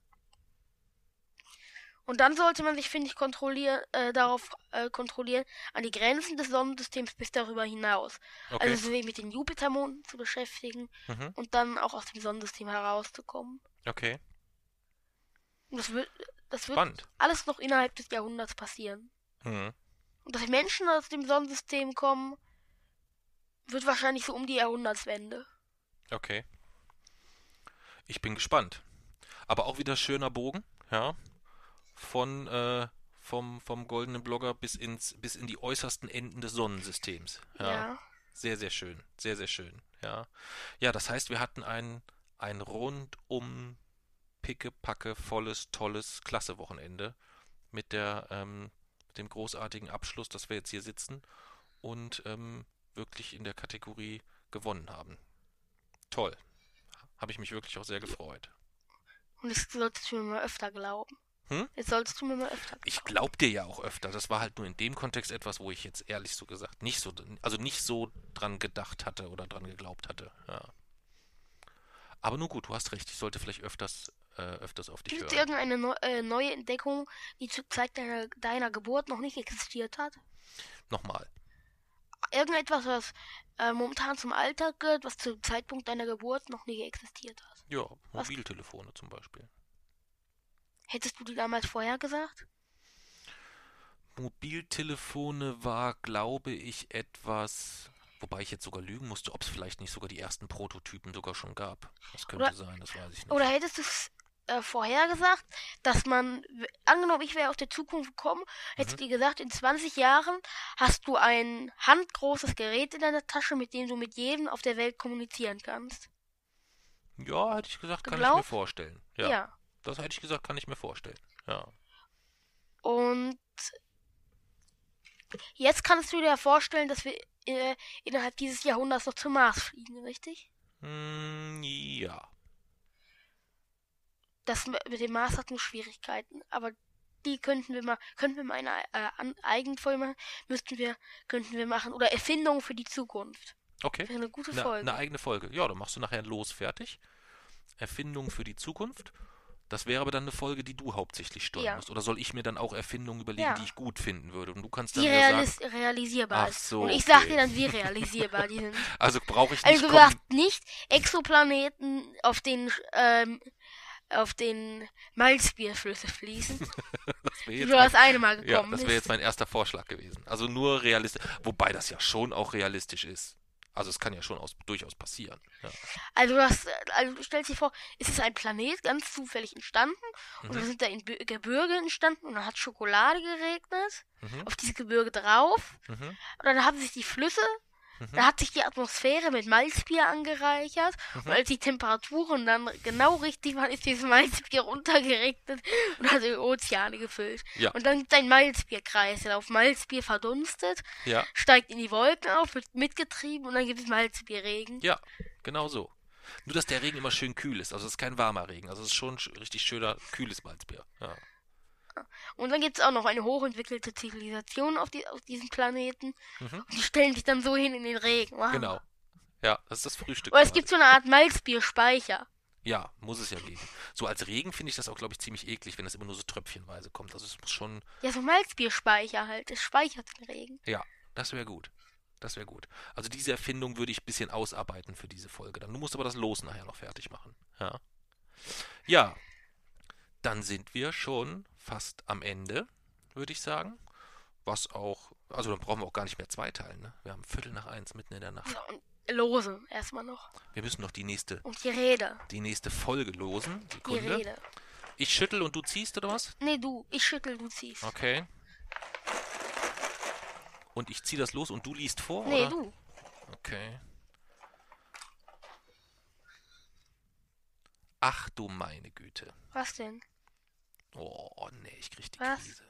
Und dann sollte man sich, finde ich, kontrollieren, äh, darauf äh, kontrollieren, an die Grenzen des Sonnensystems bis darüber hinaus. Okay. Also so wie mit den Jupitermonden zu beschäftigen Mhm. und dann auch aus dem Sonnensystem herauszukommen. Okay. Und das wird, das wird Spannend. alles noch innerhalb des Jahrhunderts passieren. Mhm. Und dass Menschen aus dem Sonnensystem kommen, wird wahrscheinlich so um die Jahrhundertswende. Okay. Ich bin gespannt. Aber auch wieder schöner Bogen, ja. Von, äh, vom, vom goldenen Blogger bis ins, bis in die äußersten Enden des Sonnensystems. Ja. Ja. Sehr, sehr schön. Sehr, sehr schön. Ja. Ja, das heißt, wir hatten ein, ein rundum pickepacke, volles, tolles Klasse-Wochenende mit der, ähm, mit dem großartigen Abschluss, dass wir jetzt hier sitzen und ähm, wirklich in der Kategorie gewonnen haben. Toll. Habe ich mich wirklich auch sehr gefreut. Und das solltest du mir mal öfter glauben. Hm? Jetzt solltest du mir mal öfter glauben. Ich glaub dir ja auch öfter. Das war halt nur in dem Kontext etwas, wo ich jetzt ehrlich so gesagt nicht so, also nicht so dran gedacht hatte oder dran geglaubt hatte. Ja. Aber nur gut, du hast recht. Ich sollte vielleicht öfters, äh, öfters auf dich Gibt es hören. irgendeine neu, äh, neue Entdeckung, die zur Zeit deiner, deiner Geburt noch nicht existiert hat? Nochmal. Irgendetwas, was äh, momentan zum Alltag gehört, was zum Zeitpunkt deiner Geburt noch nicht existiert hat? Ja, Was- Mobiltelefone zum Beispiel. Hättest du die damals vorher gesagt? Mobiltelefone war, glaube ich, etwas, wobei ich jetzt sogar lügen musste, ob es vielleicht nicht sogar die ersten Prototypen sogar schon gab. Das könnte Oder- sein, das weiß ich nicht. Oder hättest du es äh, vorhergesagt, dass man, angenommen, ich wäre aus der Zukunft gekommen, hättest Mhm. du dir gesagt, in 20 Jahren hast du ein handgroßes Gerät in deiner Tasche, mit dem du mit jedem auf der Welt kommunizieren kannst. Ja, hätte ich gesagt, kann ich mir Geglaubt? vorstellen. Ja, ja. Das hätte ich gesagt, kann ich mir vorstellen. Ja. Und jetzt kannst du dir vorstellen, dass wir äh, innerhalb dieses Jahrhunderts noch zum Mars fliegen, richtig? Hm, ja. Das mit dem Mars hat nur Schwierigkeiten, aber die könnten wir mal, könnten wir mal eine äh, an- Eigenfolge machen, müssten wir, könnten wir machen. Oder Erfindungen für die Zukunft. Okay. Wäre eine gute Eine, Folge. eine eigene Folge. Ja, dann machst du nachher los fertig. Erfindung für die Zukunft. Das wäre aber dann eine Folge, die du hauptsächlich steuern Ja. musst. Oder soll ich mir dann auch Erfindungen überlegen, Ja. die ich gut finden würde? Und du kannst dann die ja sagen, realis realisierbar Ach ist. so, Und ich okay. dir dann, wie realisierbar die sind. also brauche ich nicht Also du kommen. sagst nicht Exoplaneten, auf den ähm, auf den Malzbierflüsse fließen. Das wäre jetzt das eine Mal ja, gekommen das wäre jetzt mein erster Vorschlag gewesen. Also nur realistisch. Wobei das ja schon auch realistisch ist. Also es kann ja schon aus, durchaus passieren. Ja. Also du hast, also du stellst dir vor, es ist ein Planet ganz zufällig entstanden und Mhm. dann sind da Gebirge entstanden und dann hat Schokolade geregnet Mhm. auf diese Gebirge drauf Mhm. und dann haben sich die Flüsse, Mhm. da hat sich die Atmosphäre mit Malzbier angereichert Mhm. und als die Temperaturen dann genau richtig waren, ist dieses Malzbier runtergeregnet und hat die Ozeane gefüllt. Ja. Und dann gibt es einen Malzbierkreislauf. Malzbier verdunstet, Ja, steigt in die Wolken auf, wird mitgetrieben und dann gibt es Malzbierregen. ja, genau so. Nur, dass der Regen immer schön kühl ist. Also es ist kein warmer Regen. Also es ist schon sch- richtig schöner, kühles Malzbier. Ja. Und dann gibt es auch noch eine hochentwickelte Zivilisation auf, die, auf diesem Planeten. Mhm. Die stellen sich dann so hin in den Regen. Wow. Genau. Ja, das ist das Frühstück. Oder es gibt so eine Art Malzbierspeicher. Ja, muss es ja geben. So als Regen finde ich das auch, glaube ich, ziemlich eklig, wenn das immer nur so tröpfchenweise kommt. Also es muss schon, Ja, so Malzbierspeicher halt. Es speichert den Regen. ja, das wäre gut. Das wäre gut. Also diese Erfindung würde ich ein bisschen ausarbeiten für diese Folge. Dann du musst aber das Los nachher noch fertig machen. Ja. Ja. Dann sind wir schon fast am Ende, würde ich sagen. Was auch, also dann brauchen wir auch gar nicht mehr zweiteilen. Ne? Wir haben Viertel nach eins mitten in der Nacht. So, und lose erstmal noch. Wir müssen noch die nächste, Und die Rede. die nächste Folge losen. Die Sekunde. Rede. Ich schüttel und du ziehst oder was? Nee, du. Ich schüttel, du ziehst. Okay. Und ich ziehe das los und du liest vor, Nee, oder? du. Okay. Ach du meine Güte. Was denn? Oh, nee, ich krieg die Was? Krise.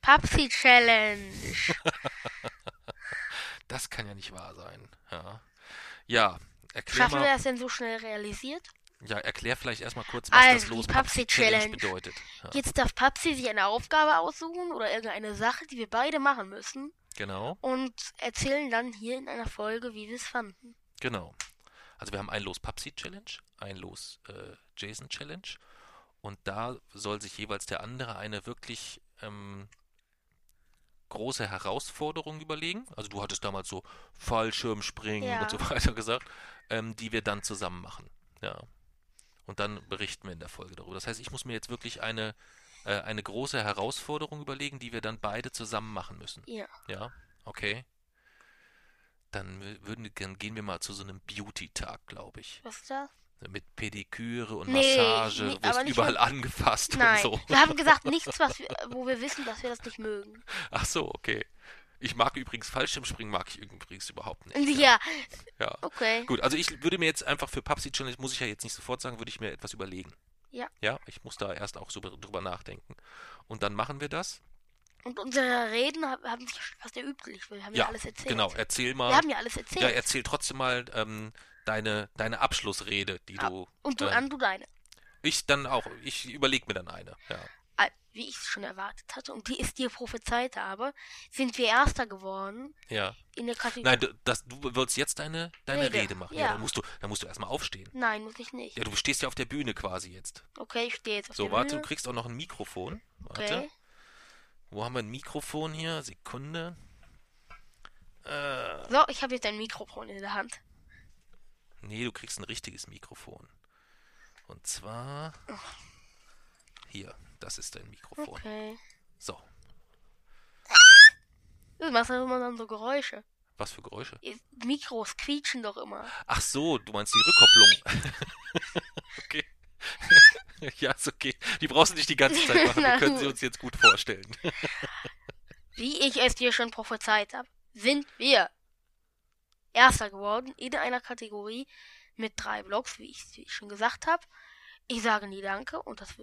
Papsi Challenge. Das kann ja nicht wahr sein. Ja. Ja, erklär Schaffen wir mal, das denn so schnell realisiert? ja, erklär vielleicht erstmal kurz, was Also, das Los Papsi Challenge. bedeutet. Ja, Jetzt darf Papsi sich eine Aufgabe aussuchen oder irgendeine Sache, die wir beide machen müssen. genau, Und erzählen dann hier in einer Folge, wie wir es fanden. genau. Also wir haben ein Los Papsi Challenge, ein Los äh, Jason Challenge und da soll sich jeweils der andere eine wirklich ähm, große Herausforderung überlegen. Also du hattest damals so Fallschirmspringen Ja. und so weiter gesagt, ähm, die wir dann zusammen machen. Ja. Und dann berichten wir in der Folge darüber. Das heißt, ich muss mir jetzt wirklich eine, äh, eine große Herausforderung überlegen, die wir dann beide zusammen machen müssen. Ja. Ja, okay. Dann wü- würden, dann gehen wir mal zu so einem Beauty-Tag, glaube ich. Was ist das? Mit Pediküre und Nee, Massage, nee, wirst überall mit- angefasst Nein. und so. Wir haben gesagt, nichts, was wir, wo wir wissen, dass wir das nicht mögen. Ach so, okay. Ich mag übrigens Fallschirmspringen, mag ich übrigens überhaupt nicht. Ja, Ja. okay. Gut, also ich würde mir jetzt einfach für Papsi Challenge, muss ich ja jetzt nicht sofort sagen, würde ich mir etwas überlegen. Ja. Ja, ich muss da erst auch so drüber nachdenken. Und dann machen wir das. Und unsere Reden hab- haben sich fast erübrigt. Wir haben ja, Ja, alles erzählt. Genau, erzähl mal. Wir haben ja alles Ja, erzählt. erzähl trotzdem mal ähm, deine, deine Abschlussrede, die Ah, du. Und du ähm, an, du deine. Ich dann auch. Ich überlege mir dann eine. Ja. Ah, Wie ich es schon erwartet hatte und die es dir prophezeit habe, sind wir Erster geworden ja. in der Kategorie. Nein, du, das, du willst jetzt deine, deine Rede, Rede, machen. Ja. ja. dann musst du, dann musst du erstmal aufstehen. Nein, muss ich nicht. Ja, du stehst ja auf der Bühne quasi jetzt. Okay, ich stehe jetzt auf So, der warte, Bühne. du kriegst auch noch ein Mikrofon. Warte. Okay. Wo haben wir ein Mikrofon hier? Sekunde. Äh, So, ich habe jetzt ein Mikrofon in der Hand. Nee, du kriegst ein richtiges Mikrofon. Und zwar Hier, das ist dein Mikrofon. Okay. So, Du machst ja immer dann so Geräusche. was für Geräusche? Mikros quietschen doch immer. Ach so, du meinst die Rückkopplung. okay. ja, ist okay. Die brauchst du nicht die ganze Zeit machen. Wir können sie uns jetzt gut vorstellen. Wie ich es dir schon prophezeit habe, sind wir Erster geworden in einer Kategorie mit drei Blogs, wie ich, wie ich schon gesagt habe. Ich sage nie Danke und das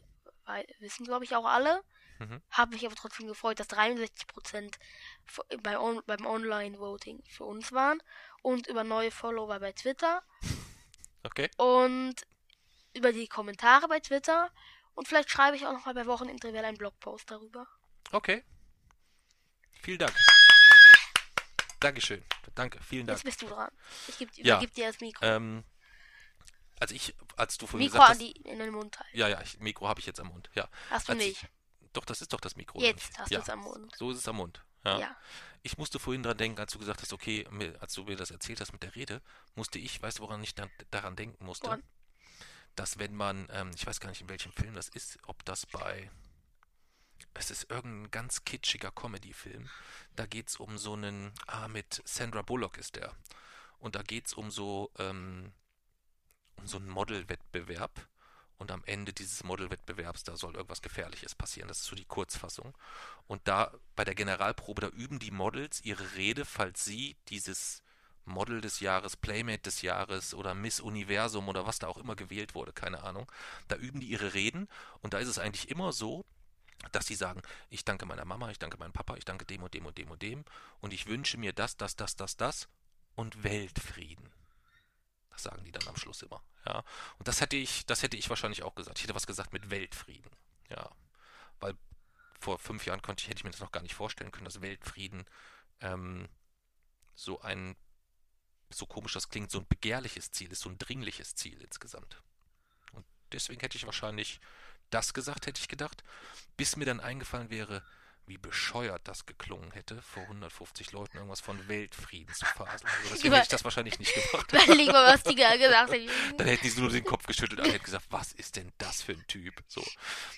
wissen, glaube ich, auch alle. Mhm. Habe mich aber trotzdem gefreut, dass 63% f- bei on, beim Online-Voting für uns waren und über neue Follower bei Twitter Okay. und über die Kommentare bei Twitter und vielleicht schreibe ich auch noch mal bei Wochenintervall einen Blogpost darüber. Okay. Vielen Dank. Dankeschön. Danke, vielen Dank. Jetzt bist du dran. Ich gebe Ja. übergib dir das Mikro. Ähm, also ich, als du vorhin Mikro gesagt an hast, die, in den Mund halten. ja, ja, ich, Mikro habe ich jetzt am Mund, ja. Hast du als nicht. Doch, das ist doch das Mikro. Jetzt hast du ja, es am Mund. So ist es am Mund. Ja. Ja. Ich musste vorhin dran denken, als du gesagt hast, okay, als du mir das erzählt hast mit der Rede, musste ich, weißt du, woran ich dann, daran denken musste? Woran? Dass wenn man, ähm, ich weiß gar nicht, in welchem Film das ist, ob das bei, es ist irgendein ganz kitschiger Comedy-Film, da geht es um so einen, ah, mit Sandra Bullock ist der. Und da geht es um so, ähm, um so einen Modelwettbewerb. Und am Ende dieses Modelwettbewerbs, da soll irgendwas Gefährliches passieren. Das ist so die Kurzfassung. Und da bei der Generalprobe, da üben die Models ihre Rede, falls sie dieses Model des Jahres, Playmate des Jahres oder Miss Universum oder was da auch immer gewählt wurde, keine Ahnung. Da üben die ihre Reden und da ist es eigentlich immer so, dass sie sagen, ich danke meiner Mama, ich danke meinem Papa, ich danke dem und dem und dem und dem und ich wünsche mir das, das, das, das, das und Weltfrieden. Das sagen die dann am Schluss immer. Ja. Und das hätte ich, das hätte ich wahrscheinlich auch gesagt. Ich hätte was gesagt mit Weltfrieden. Ja. Weil vor fünf Jahren konnte ich, hätte ich mir das noch gar nicht vorstellen können, dass Weltfrieden ähm, so ein, so komisch das klingt, so ein begehrliches Ziel ist, so ein dringliches Ziel insgesamt. Und deswegen hätte ich wahrscheinlich das gesagt, hätte ich gedacht, bis mir dann eingefallen wäre, wie bescheuert das geklungen hätte, vor 150 Leuten irgendwas von Weltfrieden zu faseln. Also deswegen hätte ich das wahrscheinlich nicht gemacht. Überleg mal, was die da gesagt haben. Dann hätten die nur den Kopf geschüttelt und hätten gesagt, was ist denn das für ein Typ? So.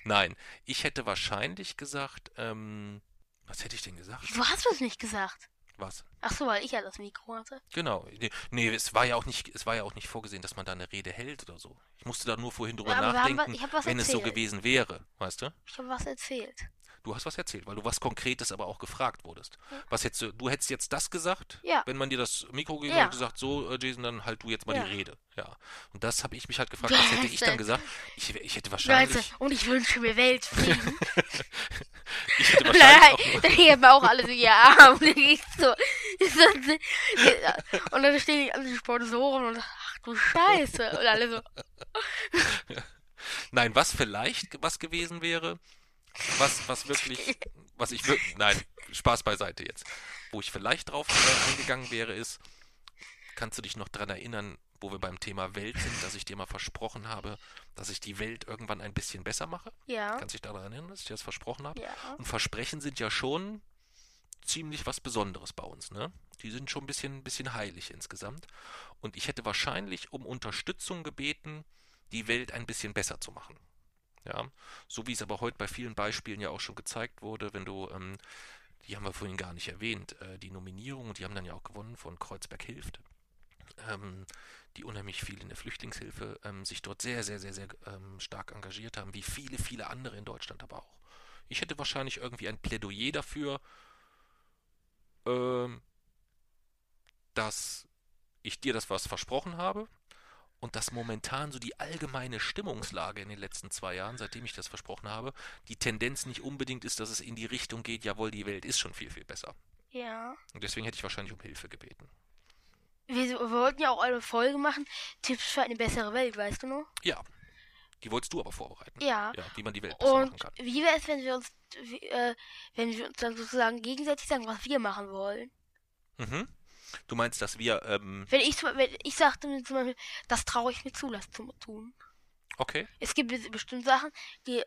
Nein, ich hätte wahrscheinlich gesagt, ähm, was hätte ich denn gesagt? Wieso hast du es nicht gesagt? Was? Ach so, weil ich ja das Mikro hatte. Genau. Nee, nee, es war ja auch nicht, es war ja auch nicht vorgesehen, dass man da eine Rede hält oder so. Ich musste da nur vorhin drüber Ja, nachdenken, was- wenn es so erzählt. gewesen wäre, weißt du? Ich habe was erzählt. Du hast was erzählt, weil du was Konkretes aber auch gefragt wurdest. Was hättest du, du hättest jetzt das gesagt, Ja. wenn man dir das Mikro gegeben Ja. und gesagt, so äh, Jason, dann halt du jetzt mal Ja. die Rede. Ja. Und das habe ich mich halt gefragt, was hätte ich dann gesagt? Ich, ich hätte wahrscheinlich, du, und ich wünsche mir Weltfrieden. ich hätte wahrscheinlich auch dann, dann heben auch alle so, ja, und dann ich so, und dann stehen die anderen Sponsoren und ach du Scheiße. Und alle so, Nein, was vielleicht was gewesen wäre, was, was wirklich, was ich wirklich, nein, Spaß beiseite jetzt. Wo ich vielleicht drauf äh, eingegangen wäre, ist, kannst du dich noch dran erinnern, wo wir beim Thema Welt sind, dass ich dir mal versprochen habe, dass ich die Welt irgendwann ein bisschen besser mache? ja, Kannst du dich daran erinnern, dass ich dir das versprochen habe? ja. Und Versprechen sind ja schon ziemlich was Besonderes bei uns, ne? Die sind schon ein bisschen, ein bisschen heilig insgesamt. Und ich hätte wahrscheinlich um Unterstützung gebeten, die Welt ein bisschen besser zu machen. Ja, so wie es aber heute bei vielen Beispielen ja auch schon gezeigt wurde, wenn du, ähm, die haben wir vorhin gar nicht erwähnt, äh, die Nominierung, die haben dann ja auch gewonnen von Kreuzberg Hilft, ähm, die unheimlich viel in der Flüchtlingshilfe ähm, sich dort sehr, sehr, sehr, sehr ähm, stark engagiert haben, wie viele, viele andere in Deutschland aber auch. Ich hätte wahrscheinlich irgendwie ein Plädoyer dafür, ähm, dass ich dir das was versprochen habe und dass momentan so die allgemeine Stimmungslage in den letzten zwei Jahren, seitdem ich das versprochen habe, die Tendenz nicht unbedingt ist, dass es in die Richtung geht, jawohl, die Welt ist schon viel, viel besser. Ja. Und deswegen hätte ich wahrscheinlich um Hilfe gebeten. Wir, wollten ja auch eine Folge machen, Tipps für eine bessere Welt, weißt du noch? Ja, die wolltest du aber vorbereiten. Ja. Ja, wie man die Welt besser machen Und kann. wie wäre es, wenn wir uns, wie, äh, wenn wir uns dann sozusagen gegenseitig sagen, was wir machen wollen? Mhm. Du meinst, dass wir, ähm, Wenn ich, wenn ich sagte mir zum Beispiel, das traue ich mir zu, das zu tun. okay, Es gibt be- bestimmt Sachen, die,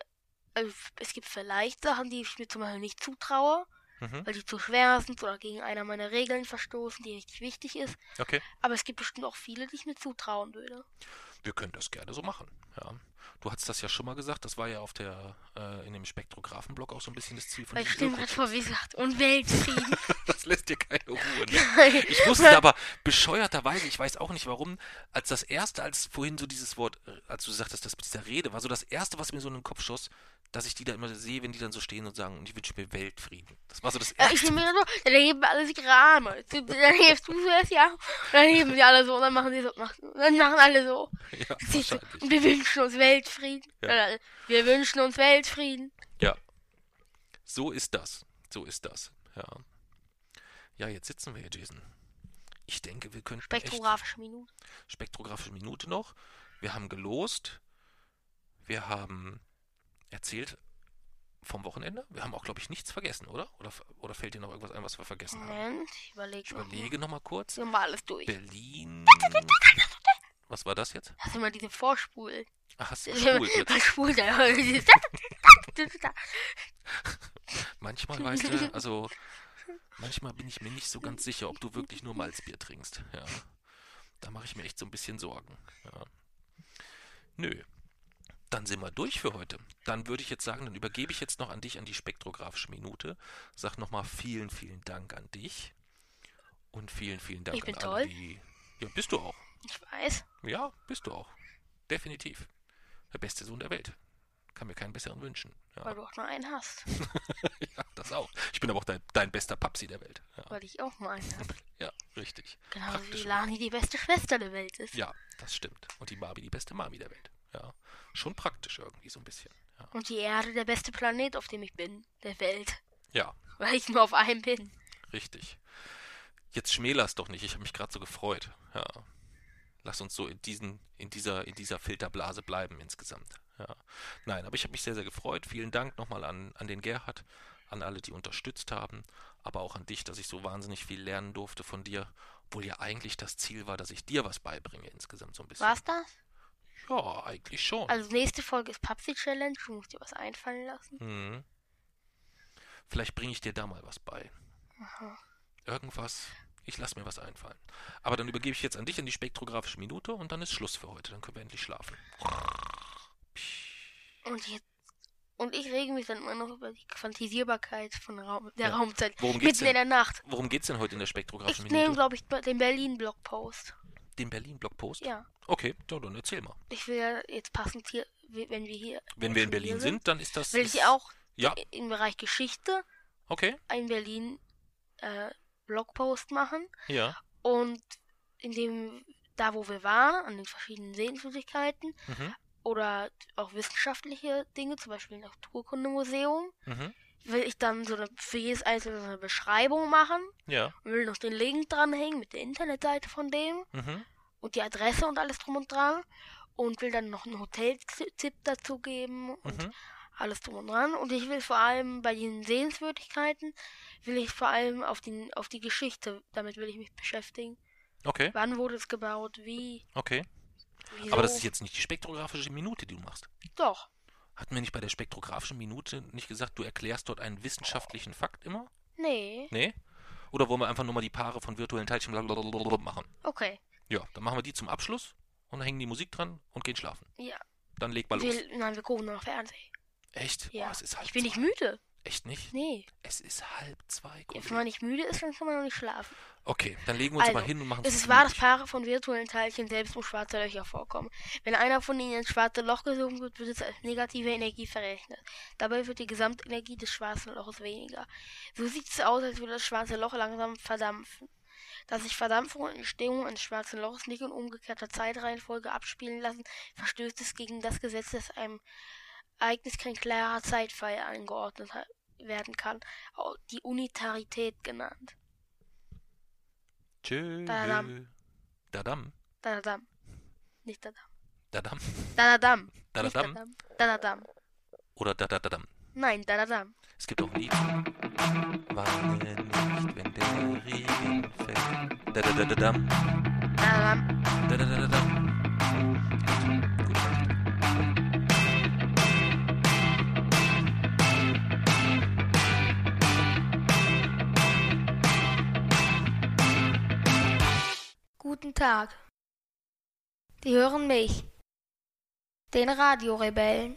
also es gibt vielleicht Sachen, die ich mir zum Beispiel nicht zutraue, mhm. weil die zu schwer sind oder gegen einer meiner Regeln verstoßen, die richtig wichtig ist. okay. Aber es gibt bestimmt auch viele, die ich mir zutrauen würde. Wir können das gerne so machen, ja. Du hattest das ja schon mal gesagt, das war ja auf der, äh, in dem Spektrographenblock auch so ein bisschen das Ziel von ich stimmt gerade vor, wie gesagt, und Weltfrieden. Das lässt dir keine Ruhe. Ne? Ich wusste aber bescheuerterweise, ich weiß auch nicht warum, als das erste, als vorhin so dieses Wort, äh, als du sagtest, das mit dieser Rede, war so das erste, was mir so in den Kopf schoss, dass ich die da immer sehe, wenn die dann so stehen und sagen, und ich wünsche mir Weltfrieden. Das war so das Ja, ich erste. nehme mir so, dann heben alle sich Rahmen. Dann hebst du zuerst, ja. Und dann heben sie alle so, und dann machen sie so, und dann machen alle so. Ja, und wir wünschen uns Weltfrieden. Ja. Wir wünschen uns Weltfrieden. Ja. So ist das. So ist das. Ja. Ja, jetzt sitzen wir hier, Jason. Ich denke, wir könnten echt Spektrographische Minute. spektrographische Minute noch. Wir haben gelost. Wir haben erzählt vom Wochenende. Wir haben auch, glaube ich, nichts vergessen, oder? Oder, oder fällt dir noch irgendwas ein, was wir vergessen haben? Moment, ich überlege Ich mal. überlege nochmal kurz. Wir haben alles durch. Berlin. Was war das jetzt? Das ist immer diese Vorspul. Ach, hast du gespult. Manchmal, weißt du, also manchmal bin ich mir nicht so ganz sicher, ob du wirklich nur Malzbier trinkst. Ja. Da mache ich mir echt so ein bisschen Sorgen. Ja. Nö. Dann sind wir durch für heute. Dann würde ich jetzt sagen, dann übergebe ich jetzt noch an dich an die spektrographische Minute. Sag nochmal vielen, vielen Dank an dich. Und vielen, vielen Dank Ich bin an alle, toll. die. Ja, bist du auch. Ich weiß. Ja, bist du auch. Definitiv. Der beste Sohn der Welt. Kann mir keinen besseren wünschen. Ja, Weil du auch nur einen hast. ja das auch. Ich bin aber auch dein, dein bester Papsi der Welt. Ja, Weil ich auch nur einen habe. ja richtig. Genau wie Lani die beste Schwester der Welt ist. Ja, das stimmt. Und die Mami die beste Mami der Welt. Ja, schon praktisch irgendwie so ein bisschen. Ja, Und die Erde der beste Planet, auf dem ich bin. Der Welt. ja Weil ich nur auf einem bin. richtig. Jetzt schmäler's doch nicht. Ich habe mich gerade so gefreut. Ja. Lass uns so in, diesen, in, dieser, in dieser Filterblase bleiben insgesamt. Ja. Nein, aber ich habe mich sehr, sehr gefreut. Vielen Dank nochmal an, an den Gerhard, an alle, die unterstützt haben, aber auch an dich, dass ich so wahnsinnig viel lernen durfte von dir, obwohl ja eigentlich das Ziel war, dass ich dir was beibringe insgesamt so ein bisschen. War's das? Ja, eigentlich schon. Also nächste Folge ist Papsi Challenge. Du musst dir was einfallen lassen. Mhm. Vielleicht bringe ich dir da mal was bei. Aha. Irgendwas. Ich lasse mir was einfallen. Aber dann übergebe ich jetzt an dich in die spektrographische Minute und dann ist Schluss für heute. Dann können wir endlich schlafen. Und jetzt. Und ich rege mich dann immer noch über die Fantasierbarkeit von Raum, der Ja. Raumzeit. Worum geht's Mitten in denn? der Nacht. Worum geht's denn heute in der Ich spektrographischen nehme, Minute? glaube ich, den Berlin-Blogpost. Den Berlin-Blogpost? Ja. Okay, ja, dann erzähl mal. Ich will ja jetzt passend hier, wenn wir hier. Wenn wir in Berlin sind, dann ist das. will ich auch Ja, im Bereich Geschichte okay. einen Berlin äh, Blogpost machen Ja. und in dem da wo wir waren an den verschiedenen Sehenswürdigkeiten Mhm. oder auch wissenschaftliche Dinge zum Beispiel das Naturkundemuseum Mhm. Will ich dann so eine, für jedes einzelne so eine Beschreibung machen Ja. und will noch den Link dranhängen mit der Internetseite von dem Mhm. und die Adresse und alles drum und dran und will dann noch einen Hoteltipp dazu geben und Mhm. alles drum und dran. Und ich will vor allem bei den Sehenswürdigkeiten, will ich vor allem auf, den, auf die Geschichte, damit will ich mich beschäftigen. Okay. Wann wurde es gebaut, wie, Okay. wieso. Aber das ist jetzt nicht die spektrographische Minute, die du machst. Doch, Hatten wir nicht bei der spektrographischen Minute nicht gesagt, du erklärst dort einen wissenschaftlichen Fakt immer? nee, Nee? Oder wollen wir einfach nur mal die Paare von virtuellen Teilchen machen? okay, Ja, dann machen wir die zum Abschluss und dann hängen die Musik dran und gehen schlafen. ja. Dann leg mal los. Wir, nein, wir gucken noch Fernsehen. Echt? Ja, Boah, es ist halb ich bin nicht müde. Echt nicht? Nee, Es ist halb zwei. wenn Kollege. man nicht müde ist, dann kann man noch nicht schlafen. Okay, dann legen wir uns Also, mal hin und machen Es ist wahr, dass Paare von virtuellen Teilchen selbst um schwarze Löcher vorkommen. Wenn einer von ihnen ins schwarze Loch gesogen wird, wird es als negative Energie verrechnet. Dabei wird die Gesamtenergie des schwarzen Loches weniger. So sieht es aus, als würde das schwarze Loch langsam verdampfen. Da sich Verdampfung und Entstehung eines schwarzen Loches nicht in umgekehrter Zeitreihenfolge abspielen lassen, verstößt es gegen das Gesetz, dass einem Ereignis kein klarer Zeitpfeil eingeordnet ha- werden kann, auch die Unitarität genannt. Tschö. Dadam. Dadam. Dadadam. Nicht dadam. Dadam. Dadadam. Dadadam. dadam. Dadadam. Oder dadadadam. Nein, dadadam. Es gibt auch ein Lied. Weine nicht, wenn der Regen fällt. Dadadadadam. Dadadam. Dadadadadam. guten Tag. Die hören mich, den Radiorebellen.